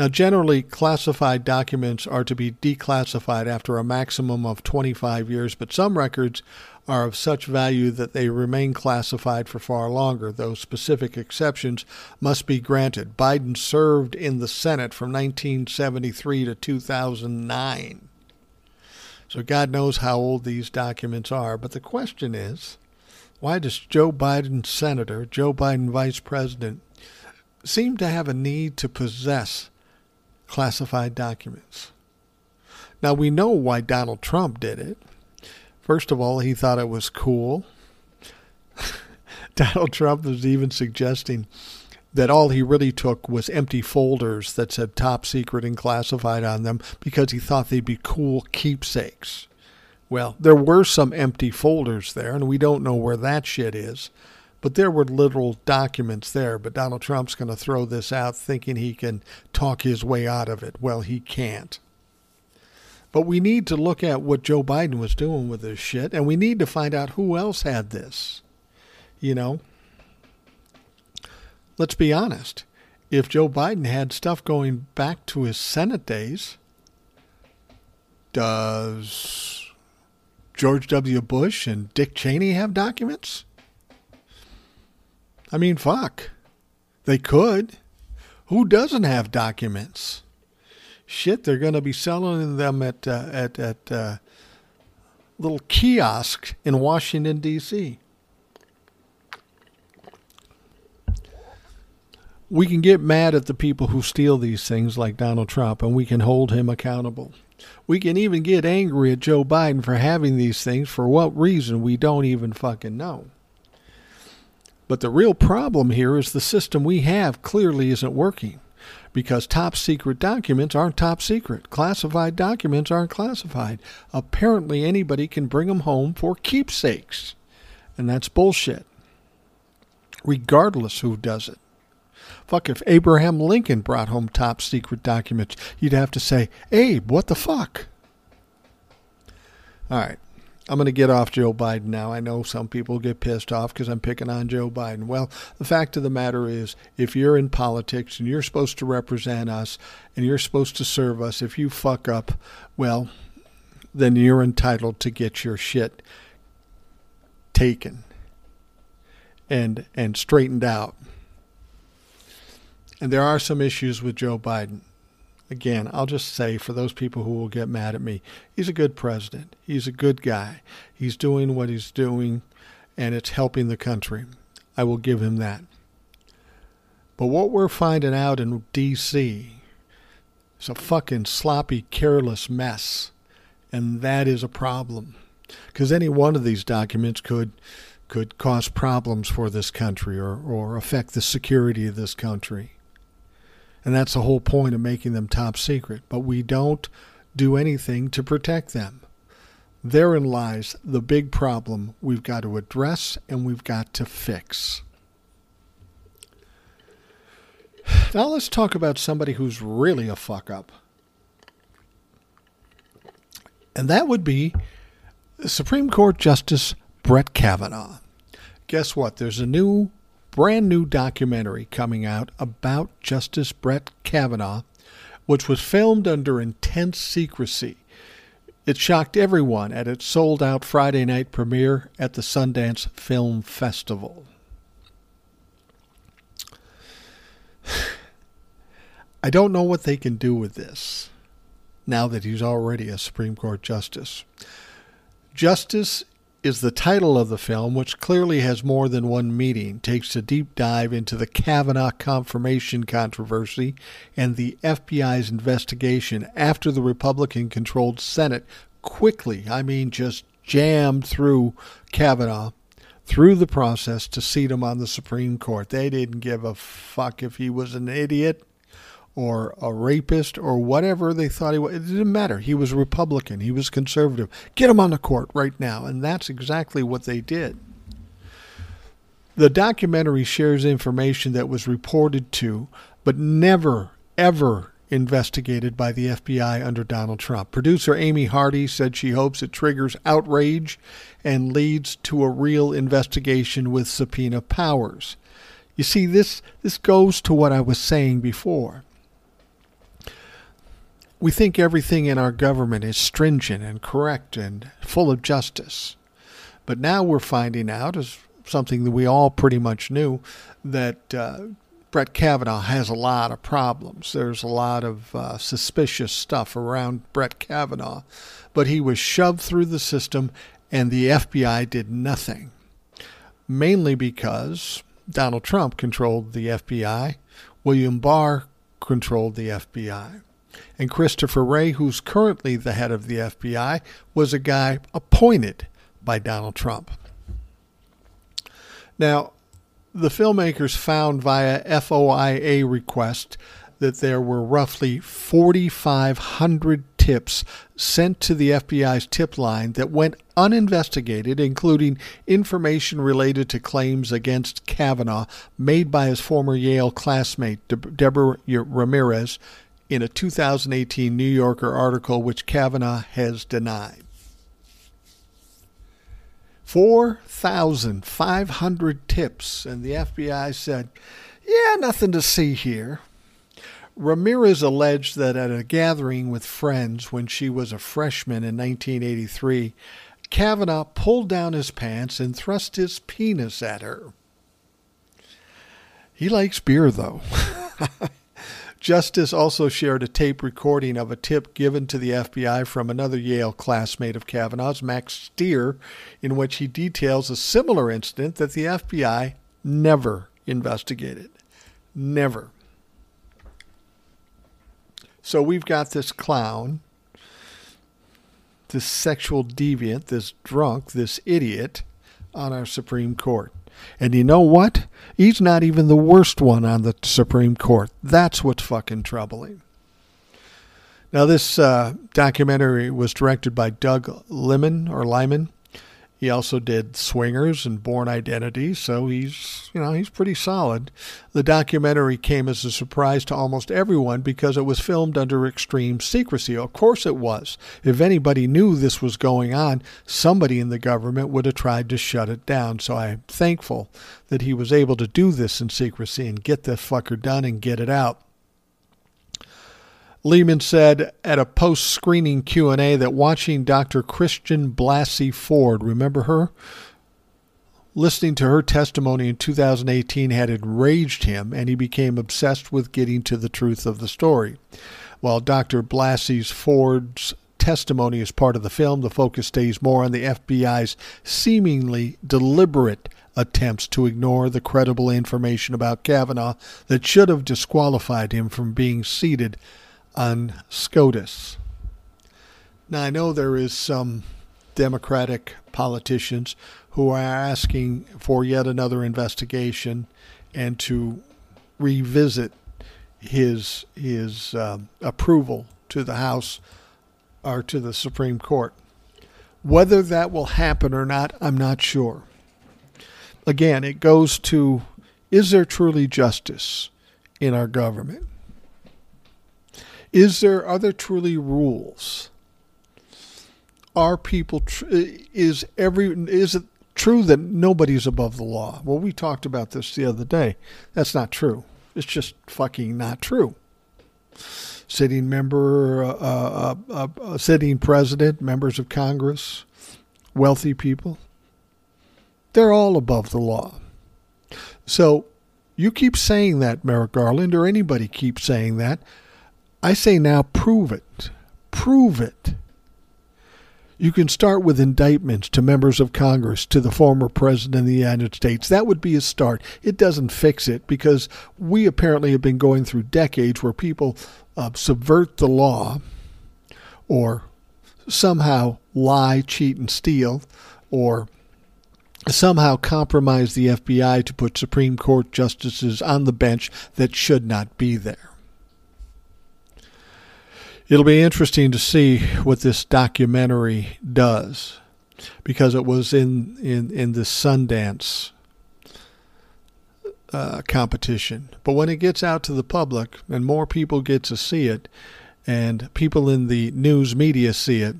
A: Now, generally, classified documents are to be declassified after a maximum of 25 years, but some records are of such value that they remain classified for far longer, though specific exceptions must be granted. Biden served in the Senate from 1973 to 2009. So God knows how old these documents are. But the question is why does Joe Biden, Senator, Joe Biden, Vice President, seem to have a need to possess classified documents? Now, we know why Donald Trump did it. First of all, he thought it was cool. [laughs] Donald Trump was even suggesting that all he really took was empty folders that said top secret and classified on them because he thought they'd be cool keepsakes. Well, there were some empty folders there, and we don't know where that shit is. But there were literal documents there. But Donald Trump's going to throw this out thinking he can talk his way out of it. Well, he can't. But we need to look at what Joe Biden was doing with this shit, and we need to find out who else had this. You know? Let's be honest. If Joe Biden had stuff going back to his Senate days, does George W. Bush and Dick Cheney have documents? I mean, fuck. They could. Who doesn't have documents? Shit, they're going to be selling them at uh, at at uh, little kiosk in Washington D.C. We can get mad at the people who steal these things, like Donald Trump, and we can hold him accountable. We can even get angry at Joe Biden for having these things for what reason we don't even fucking know. But the real problem here is the system we have clearly isn't working because top secret documents aren't top secret. Classified documents aren't classified. Apparently, anybody can bring them home for keepsakes. And that's bullshit, regardless who does it. Fuck, if Abraham Lincoln brought home top secret documents, you'd have to say, Abe, what the fuck? All right. I'm going to get off Joe Biden now. I know some people get pissed off because I'm picking on Joe Biden. Well, the fact of the matter is, if you're in politics and you're supposed to represent us and you're supposed to serve us, if you fuck up, well, then you're entitled to get your shit taken and and straightened out. And there are some issues with Joe Biden again, I'll just say for those people who will get mad at me, he's a good president. He's a good guy. He's doing what he's doing, and it's helping the country. I will give him that. But what we're finding out in D.C. is a fucking sloppy, careless mess, and that is a problem. Because any one of these documents could could cause problems for this country or, or affect the security of this country. And that's the whole point of making them top secret. But we don't do anything to protect them. Therein lies the big problem we've got to address and we've got to fix. Now let's talk about somebody who's really a fuck up. And that would be Supreme Court Justice Brett Kavanaugh. Guess what? There's a new brand new documentary coming out about Justice Brett Kavanaugh, which was filmed under intense secrecy. It shocked everyone at its sold out Friday night premiere at the Sundance Film Festival. [sighs] I don't know what they can do with this now that he's already a Supreme Court justice. Justice is the title of the film, which clearly has more than one meaning, takes a deep dive into the Kavanaugh confirmation controversy and the FBI's investigation after the Republican controlled Senate quickly, I mean, just jammed through Kavanaugh through the process to seat him on the Supreme Court. They didn't give a fuck if he was an idiot or a rapist or whatever they thought he was. It didn't matter. He was Republican. He was conservative. Get him on the court right now. And that's exactly what they did. The documentary shares information that was reported to, but never, ever investigated by the FBI under Donald Trump. Producer Amy Herdy said she hopes it triggers outrage and leads to a real investigation with subpoena powers. You see, this, this goes to what I was saying before we think everything in our government is stringent and correct and full of justice. But now we're finding out, as something that we all pretty much knew, that uh, Brett Kavanaugh has a lot of problems. There's a lot of uh, suspicious stuff around Brett Kavanaugh, but he was shoved through the system and the FBI did nothing. Mainly because Donald Trump controlled the FBI, William Barr controlled the FBI. And Christopher Wray, who's currently the head of the FBI, was a guy appointed by Donald Trump. Now, The filmmakers found via FOIA request that there were roughly 4,500 tips sent to the FBI's tip line that went uninvestigated, including information related to claims against Kavanaugh made by his former Yale classmate, De- Deborah Ramirez, in a 2018 New Yorker article, which Kavanaugh has denied. 4,500 tips, and the FBI said, Yeah, nothing to see here. Ramirez alleged that at a gathering with friends when she was a freshman in 1983, Kavanaugh pulled down his pants and thrust his penis at her. He likes beer, though. [laughs] Justice also shared a tape recording of a tip given to the FBI from another Yale classmate of Kavanaugh's, Max Stier, in which he details a similar incident that the FBI never investigated. Never. So we've got this clown, this sexual deviant, this drunk, this idiot on our Supreme Court. And you know what? He's not even the worst one on the Supreme Court. That's what's fucking troubling. Now, this uh, documentary was directed by Doug Liman or Lyman. He also did Swingers and Bourne Identity, so he's, you know, he's pretty solid. The documentary came as a surprise to almost everyone because it was filmed under extreme secrecy. Of course it was. If anybody knew this was going on, somebody in the government would have tried to shut it down. So I'm thankful that he was able to do this in secrecy and get this fucker done and get it out. Liman said at a post-screening Q&A that watching Dr. Christine Blasey Ford, remember her? Listening to her testimony in 2018 had enraged him, and he became obsessed with getting to the truth of the story. While Dr. Blasey Ford's testimony is part of the film, the focus stays more on the FBI's seemingly deliberate attempts to ignore the credible information about Kavanaugh that should have disqualified him from being seated on SCOTUS. Now, I know there is some Democratic politicians who are asking for yet another investigation and to revisit his his um, approval to the House or to the Supreme Court. Whether that will happen or not, I'm not sure. Again, it goes to is there truly justice in our government? Is there are there truly rules? Are people tr- is every is it true that nobody's above the law? Well, we talked about this the other day. That's not true. It's just fucking not true. Sitting member, uh, uh, uh, uh sitting president, members of Congress, wealthy people, they're all above the law. So you keep saying that, Merrick Garland, or anybody keeps saying that. I say now prove it. Prove it. You can start with indictments to members of Congress, to the former President of the United States. That would be a start. It doesn't fix it because we apparently have been going through decades where people uh, subvert the law or somehow lie, cheat, and steal or somehow compromise the FBI to put Supreme Court justices on the bench that should not be there. It'll be interesting to see what this documentary does because it was in, in, in the Sundance uh, competition. But when it gets out to the public and more people get to see it, and people in the news media see it,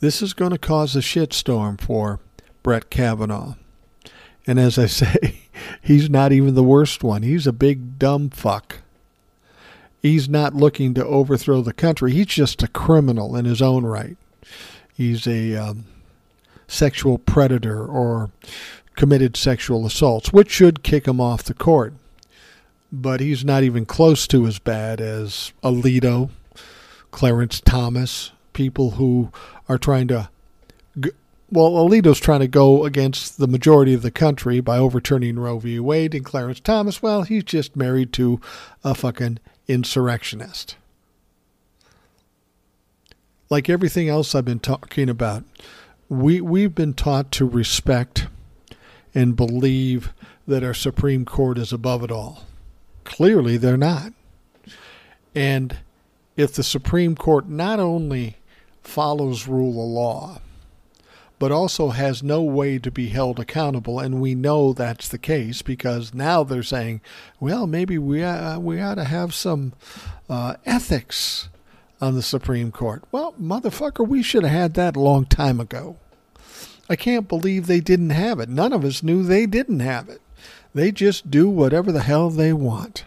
A: this is going to cause a shitstorm for Brett Kavanaugh. And as I [laughs] say, he's not even the worst one. He's a big dumb fuck. He's not looking to overthrow the country. He's just a criminal in his own right. He's a um, sexual predator or committed sexual assaults, which should kick him off the court. But he's not even close to as bad as Alito, Clarence Thomas, people who are trying to. Well, Alito's trying to go against the majority of the country by overturning Roe v. Wade, and Clarence Thomas, well, he's just married to a fucking insurrectionist. Like everything else I've been talking about, we, we've been taught to respect and believe that our Supreme Court is above it all. Clearly, they're not. And if the Supreme Court not only follows rule of law, but also has no way to be held accountable. And we know that's the case because now they're saying, well, maybe we, uh, we ought to have some uh, ethics on the Supreme Court. Well, motherfucker, we should have had that a long time ago. I can't believe they didn't have it. None of us knew they didn't have it. They just do whatever the hell they want.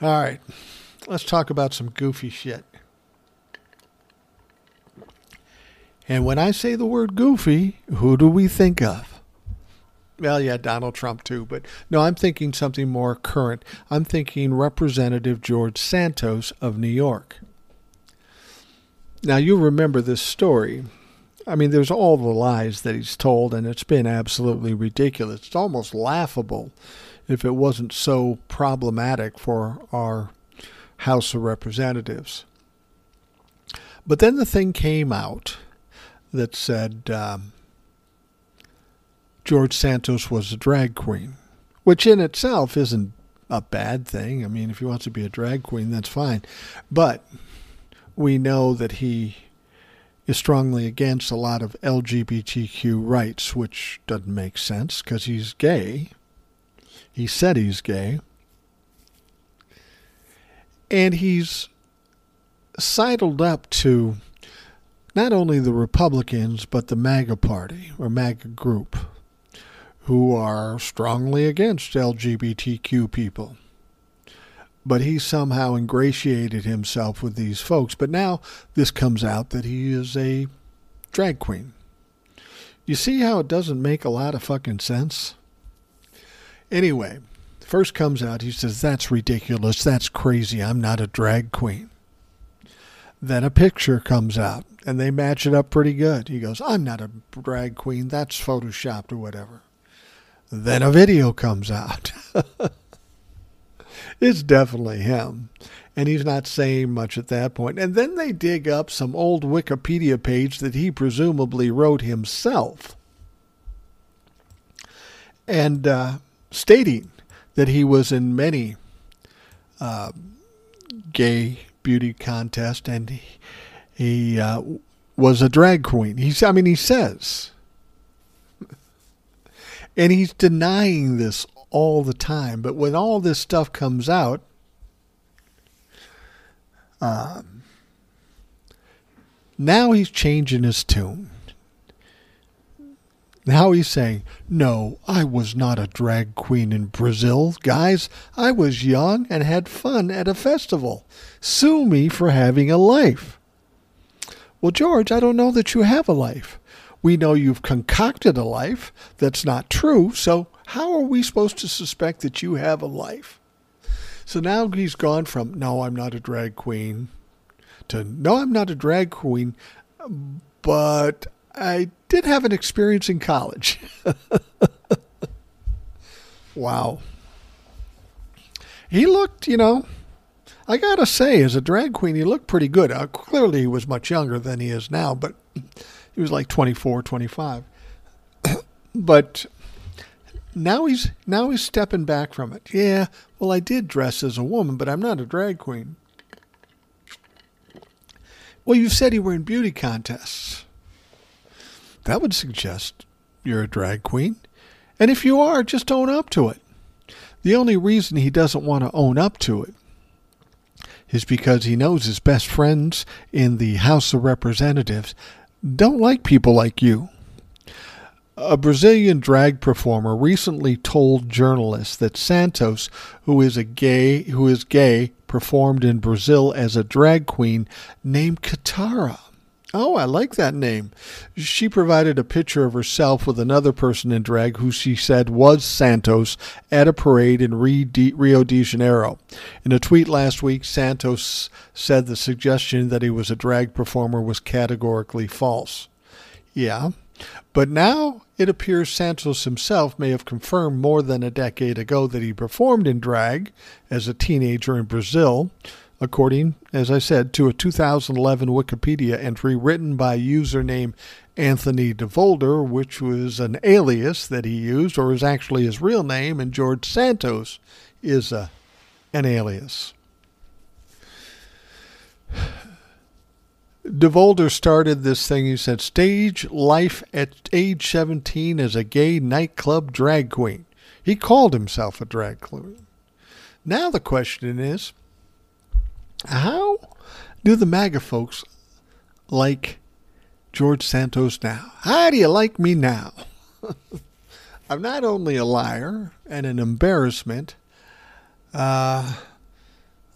A: All right, let's talk about some goofy shit. And when I say the word goofy, who do we think of? Well, yeah, Donald Trump too, but no, I'm thinking something more current. I'm thinking Representative George Santos of New York. Now, you remember this story. I mean, there's all the lies that he's told, and it's been absolutely ridiculous. It's almost laughable if it wasn't so problematic for our House of Representatives. But then the thing came out that said um, George Santos was a drag queen, which in itself isn't a bad thing. I mean, if he wants to be a drag queen, that's fine. But we know that he is strongly against a lot of LGBTQ rights, which doesn't make sense because he's gay. He said he's gay. And he's sidled up to not only the Republicans, but the MAGA party or MAGA group, who are strongly against LGBTQ people. But he somehow ingratiated himself with these folks. But now this comes out that he is a drag queen. You see how it doesn't make a lot of fucking sense? Anyway, first comes out, he says, That's ridiculous. That's crazy. I'm not a drag queen. Then a picture comes out and they match it up pretty good. He goes, I'm not a drag queen. That's photoshopped or whatever. Then a video comes out. [laughs] it's definitely him. And he's not saying much at that point. And then they dig up some old Wikipedia page that he presumably wrote himself. And uh, stating that he was in many uh, gay beauty contest, and he, he uh, was a drag queen. He's, I mean, he says, and he's denying this all the time. But when all this stuff comes out, um, now he's changing his tune. Now he's saying, No, I was not a drag queen in Brazil, guys. I was young and had fun at a festival. Sue me for having a life. Well, George, I don't know that you have a life. We know you've concocted a life that's not true, so how are we supposed to suspect that you have a life? So now he's gone from, no, I'm not a drag queen, to, no, I'm not a drag queen, but I did have an experience in college. [laughs] wow. He looked, you know, I gotta say, as a drag queen, he looked pretty good. Uh, clearly, he was much younger than he is now, but he was like 24, 25. [coughs] but now he's now he's stepping back from it. Yeah, well, I did dress as a woman, but I'm not a drag queen. Well, you said you were in beauty contests. That would suggest you're a drag queen. And if you are, just own up to it. The only reason he doesn't want to own up to it is because he knows his best friends in the House of Representatives don't like people like you. A Brazilian drag performer recently told journalists that Santos, who is a gay who is gay, performed in Brazil as a drag queen named Kitara. Oh, I like that name. She provided a picture of herself with another person in drag who she said was Santos at a parade in Rio de Janeiro. In a tweet last week, Santos said the suggestion that he was a drag performer was categorically false. Yeah, but now it appears Santos himself may have confirmed more than a decade ago that he performed in drag as a teenager in Brazil according, as I said, to a 2011 Wikipedia entry written by username Anthony DeVolder, which was an alias that he used, or is actually his real name, and George Santos is a, an alias. DeVolder started this thing. He said, Stage life at age 17 as a gay nightclub drag queen. He called himself a drag queen. Now the question is, how do the MAGA folks like George Santos now? How do you like me now? [laughs] I'm not only a liar and an embarrassment, uh,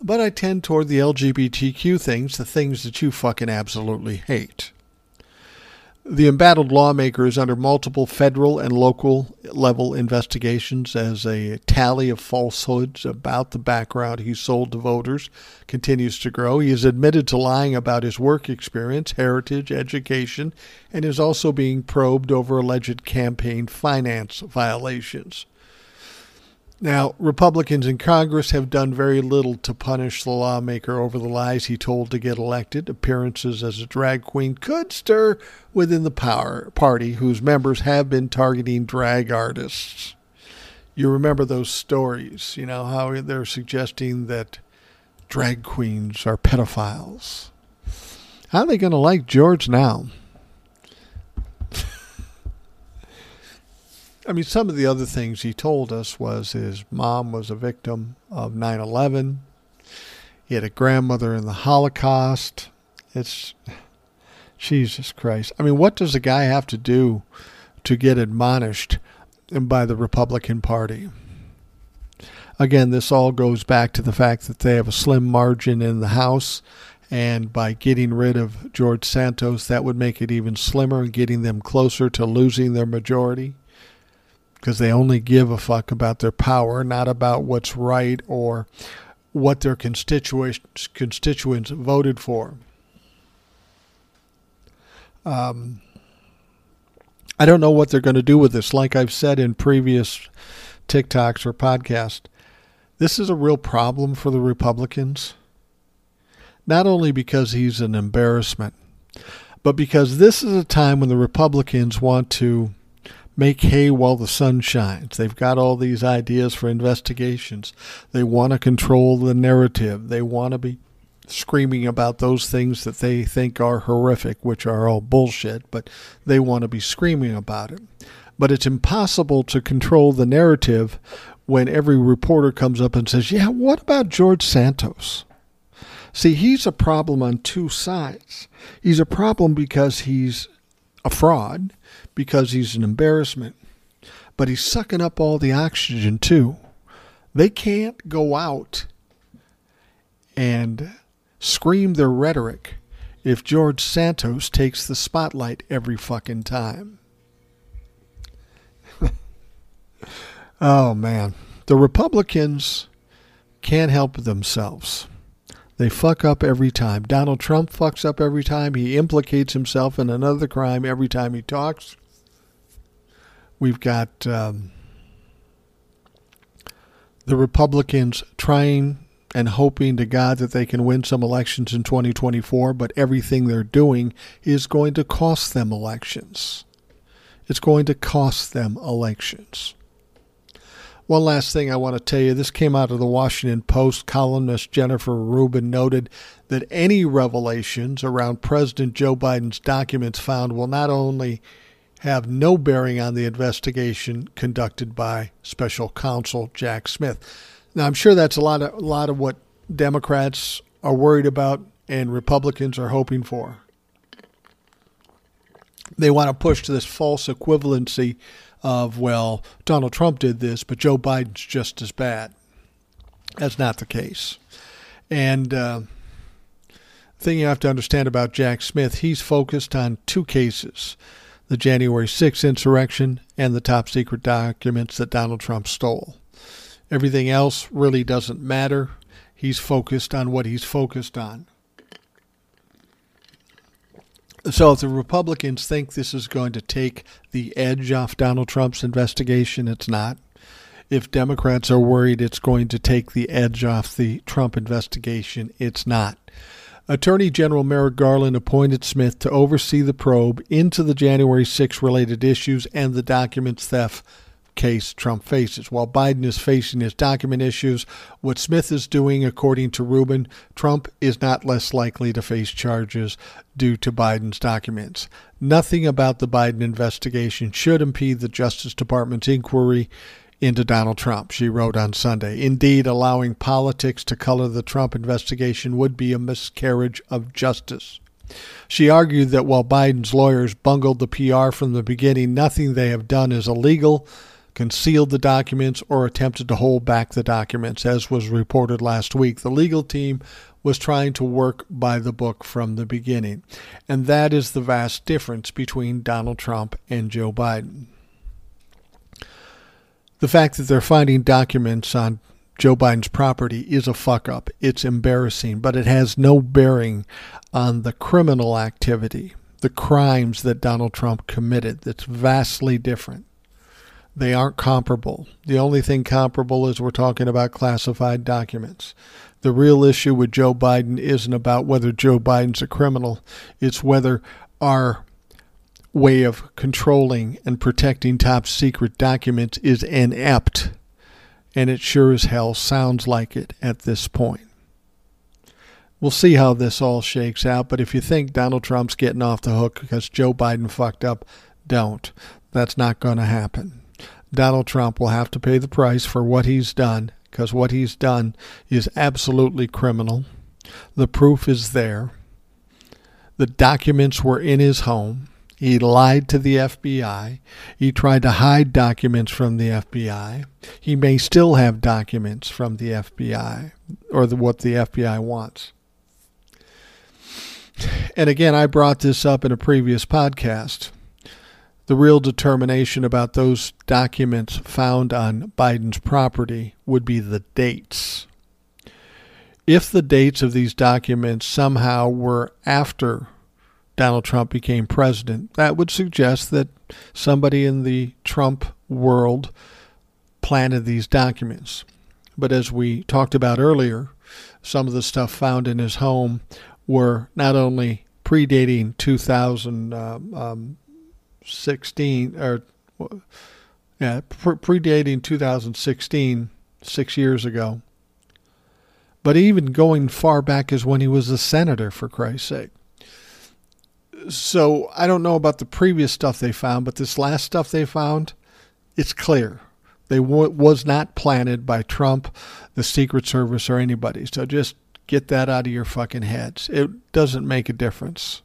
A: but I tend toward the LGBTQ things, the things that you fucking absolutely hate. The embattled lawmaker is under multiple federal and local level investigations as a tally of falsehoods about the background he sold to voters continues to grow. He is admitted to lying about his work experience, heritage, education, and is also being probed over alleged campaign finance violations. Now, Republicans in Congress have done very little to punish the lawmaker over the lies he told to get elected. Appearances as a drag queen could stir within the power party, whose members have been targeting drag artists. You remember those stories, you know, how they're suggesting that drag queens are pedophiles. How are they going to like George now? I mean, some of the other things he told us was his mom was a victim of 9 11. He had a grandmother in the Holocaust. It's Jesus Christ. I mean, what does a guy have to do to get admonished by the Republican Party? Again, this all goes back to the fact that they have a slim margin in the House, and by getting rid of George Santos, that would make it even slimmer and getting them closer to losing their majority because they only give a fuck about their power, not about what's right or what their constituents constituents voted for. Um, I don't know what they're going to do with this. Like I've said in previous TikToks or podcasts, this is a real problem for the Republicans. Not only because he's an embarrassment, but because this is a time when the Republicans want to make hay while the sun shines. They've got all these ideas for investigations. They want to control the narrative. They want to be screaming about those things that they think are horrific, which are all bullshit, but they want to be screaming about it. But it's impossible to control the narrative when every reporter comes up and says, Yeah, what about George Santos? See, he's a problem on two sides. He's a problem because he's a fraud, because he's an embarrassment, but he's sucking up all the oxygen too. They can't go out and scream their rhetoric if George Santos takes the spotlight every fucking time. [laughs] oh man, the Republicans can't help themselves. They fuck up every time. Donald Trump fucks up every time. He implicates himself in another crime every time he talks. We've got um, the Republicans trying and hoping to God that they can win some elections in 2024, but everything they're doing is going to cost them elections. It's going to cost them elections. One last thing I want to tell you this came out of the Washington Post. Columnist Jennifer Rubin noted that any revelations around President Joe Biden's documents found will not only have no bearing on the investigation conducted by special counsel Jack Smith. Now, I'm sure that's a lot of a lot of what Democrats are worried about and Republicans are hoping for. They want to push to this false equivalency of well, Donald Trump did this, but Joe Biden's just as bad. That's not the case. And uh, the thing you have to understand about Jack Smith, he's focused on two cases the January 6th insurrection, and the top secret documents that Donald Trump stole. Everything else really doesn't matter. He's focused on what he's focused on. So, if the Republicans think this is going to take the edge off Donald Trump's investigation, it's not. if Democrats are worried it's going to take the edge off the Trump investigation, it's not. Attorney General Merrick Garland appointed Smith to oversee the probe into the January 6 related issues and the documents theft case Trump faces. While Biden is facing his document issues, what Smith is doing, according to Rubin, Trump is not less likely to face charges due to Biden's documents. Nothing about the Biden investigation should impede the Justice Department's inquiry into Donald Trump, she wrote on Sunday. Indeed, allowing politics to color the Trump investigation would be a miscarriage of justice. She argued that while Biden's lawyers bungled the PR from the beginning, nothing they have done is illegal concealed the documents, or attempted to hold back the documents. As was reported last week, the legal team was trying to work by the book from the beginning. And that is the vast difference between Donald Trump and Joe Biden. The fact that they're finding documents on Joe Biden's property is a fuck up. It's embarrassing, but it has no bearing on the criminal activity, the crimes that Donald Trump committed. That's vastly different. They aren't comparable. The only thing comparable is we're talking about classified documents. The real issue with Joe Biden isn't about whether Joe Biden's a criminal, it's whether our way of controlling and protecting top secret documents is inept. And it sure as hell sounds like it at this point. We'll see how this all shakes out, but if you think Donald Trump's getting off the hook because Joe Biden fucked up, don't. That's not going to happen. Donald Trump will have to pay the price for what he's done because what he's done is absolutely criminal. The proof is there. The documents were in his home. He lied to the FBI. He tried to hide documents from the FBI. He may still have documents from the FBI or the, what the FBI wants. And again, I brought this up in a previous podcast the real determination about those documents found on Biden's property would be the dates. If the dates of these documents somehow were after Donald Trump became president, that would suggest that somebody in the Trump world planted these documents. But as we talked about earlier, some of the stuff found in his home were not only predating 2000, uh, um, 16 or yeah, predating 2016, six years ago. But even going far back as when he was a senator, for Christ's sake. So I don't know about the previous stuff they found, but this last stuff they found, it's clear. They w- was not planted by Trump, the Secret Service, or anybody. So just get that out of your fucking heads. It doesn't make a difference.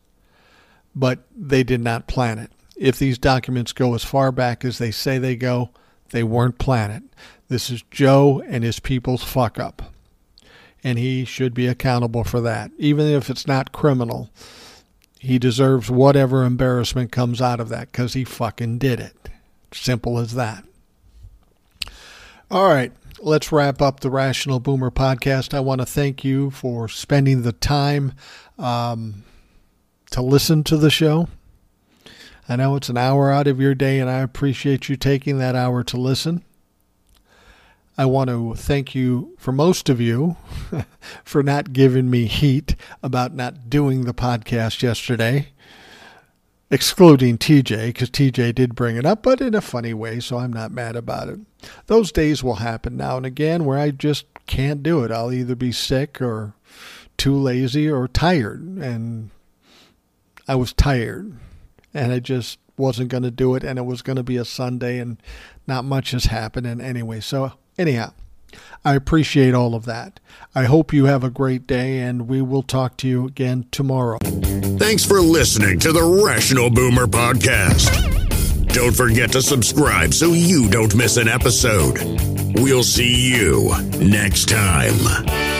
A: But they did not plan it if these documents go as far back as they say they go, they weren't planted. This is Joe and his people's fuck up. And he should be accountable for that. Even if it's not criminal, he deserves whatever embarrassment comes out of that because he fucking did it. Simple as that. All right, let's wrap up the Rational Boomer podcast. I want to thank you for spending the time um, to listen to the show. I know it's an hour out of your day, and I appreciate you taking that hour to listen. I want to thank you for most of you [laughs] for not giving me heat about not doing the podcast yesterday, excluding TJ, because TJ did bring it up, but in a funny way, so I'm not mad about it. Those days will happen now and again where I just can't do it. I'll either be sick or too lazy or tired, and I was tired and I just wasn't going to do it, and it was going to be a Sunday, and not much has happened. And anyway, so anyhow, I appreciate all of that. I hope you have a great day, and we will talk to you again tomorrow.
B: Thanks for listening to the Rational Boomer Podcast. Don't forget to subscribe so you don't miss an episode. We'll see you next time.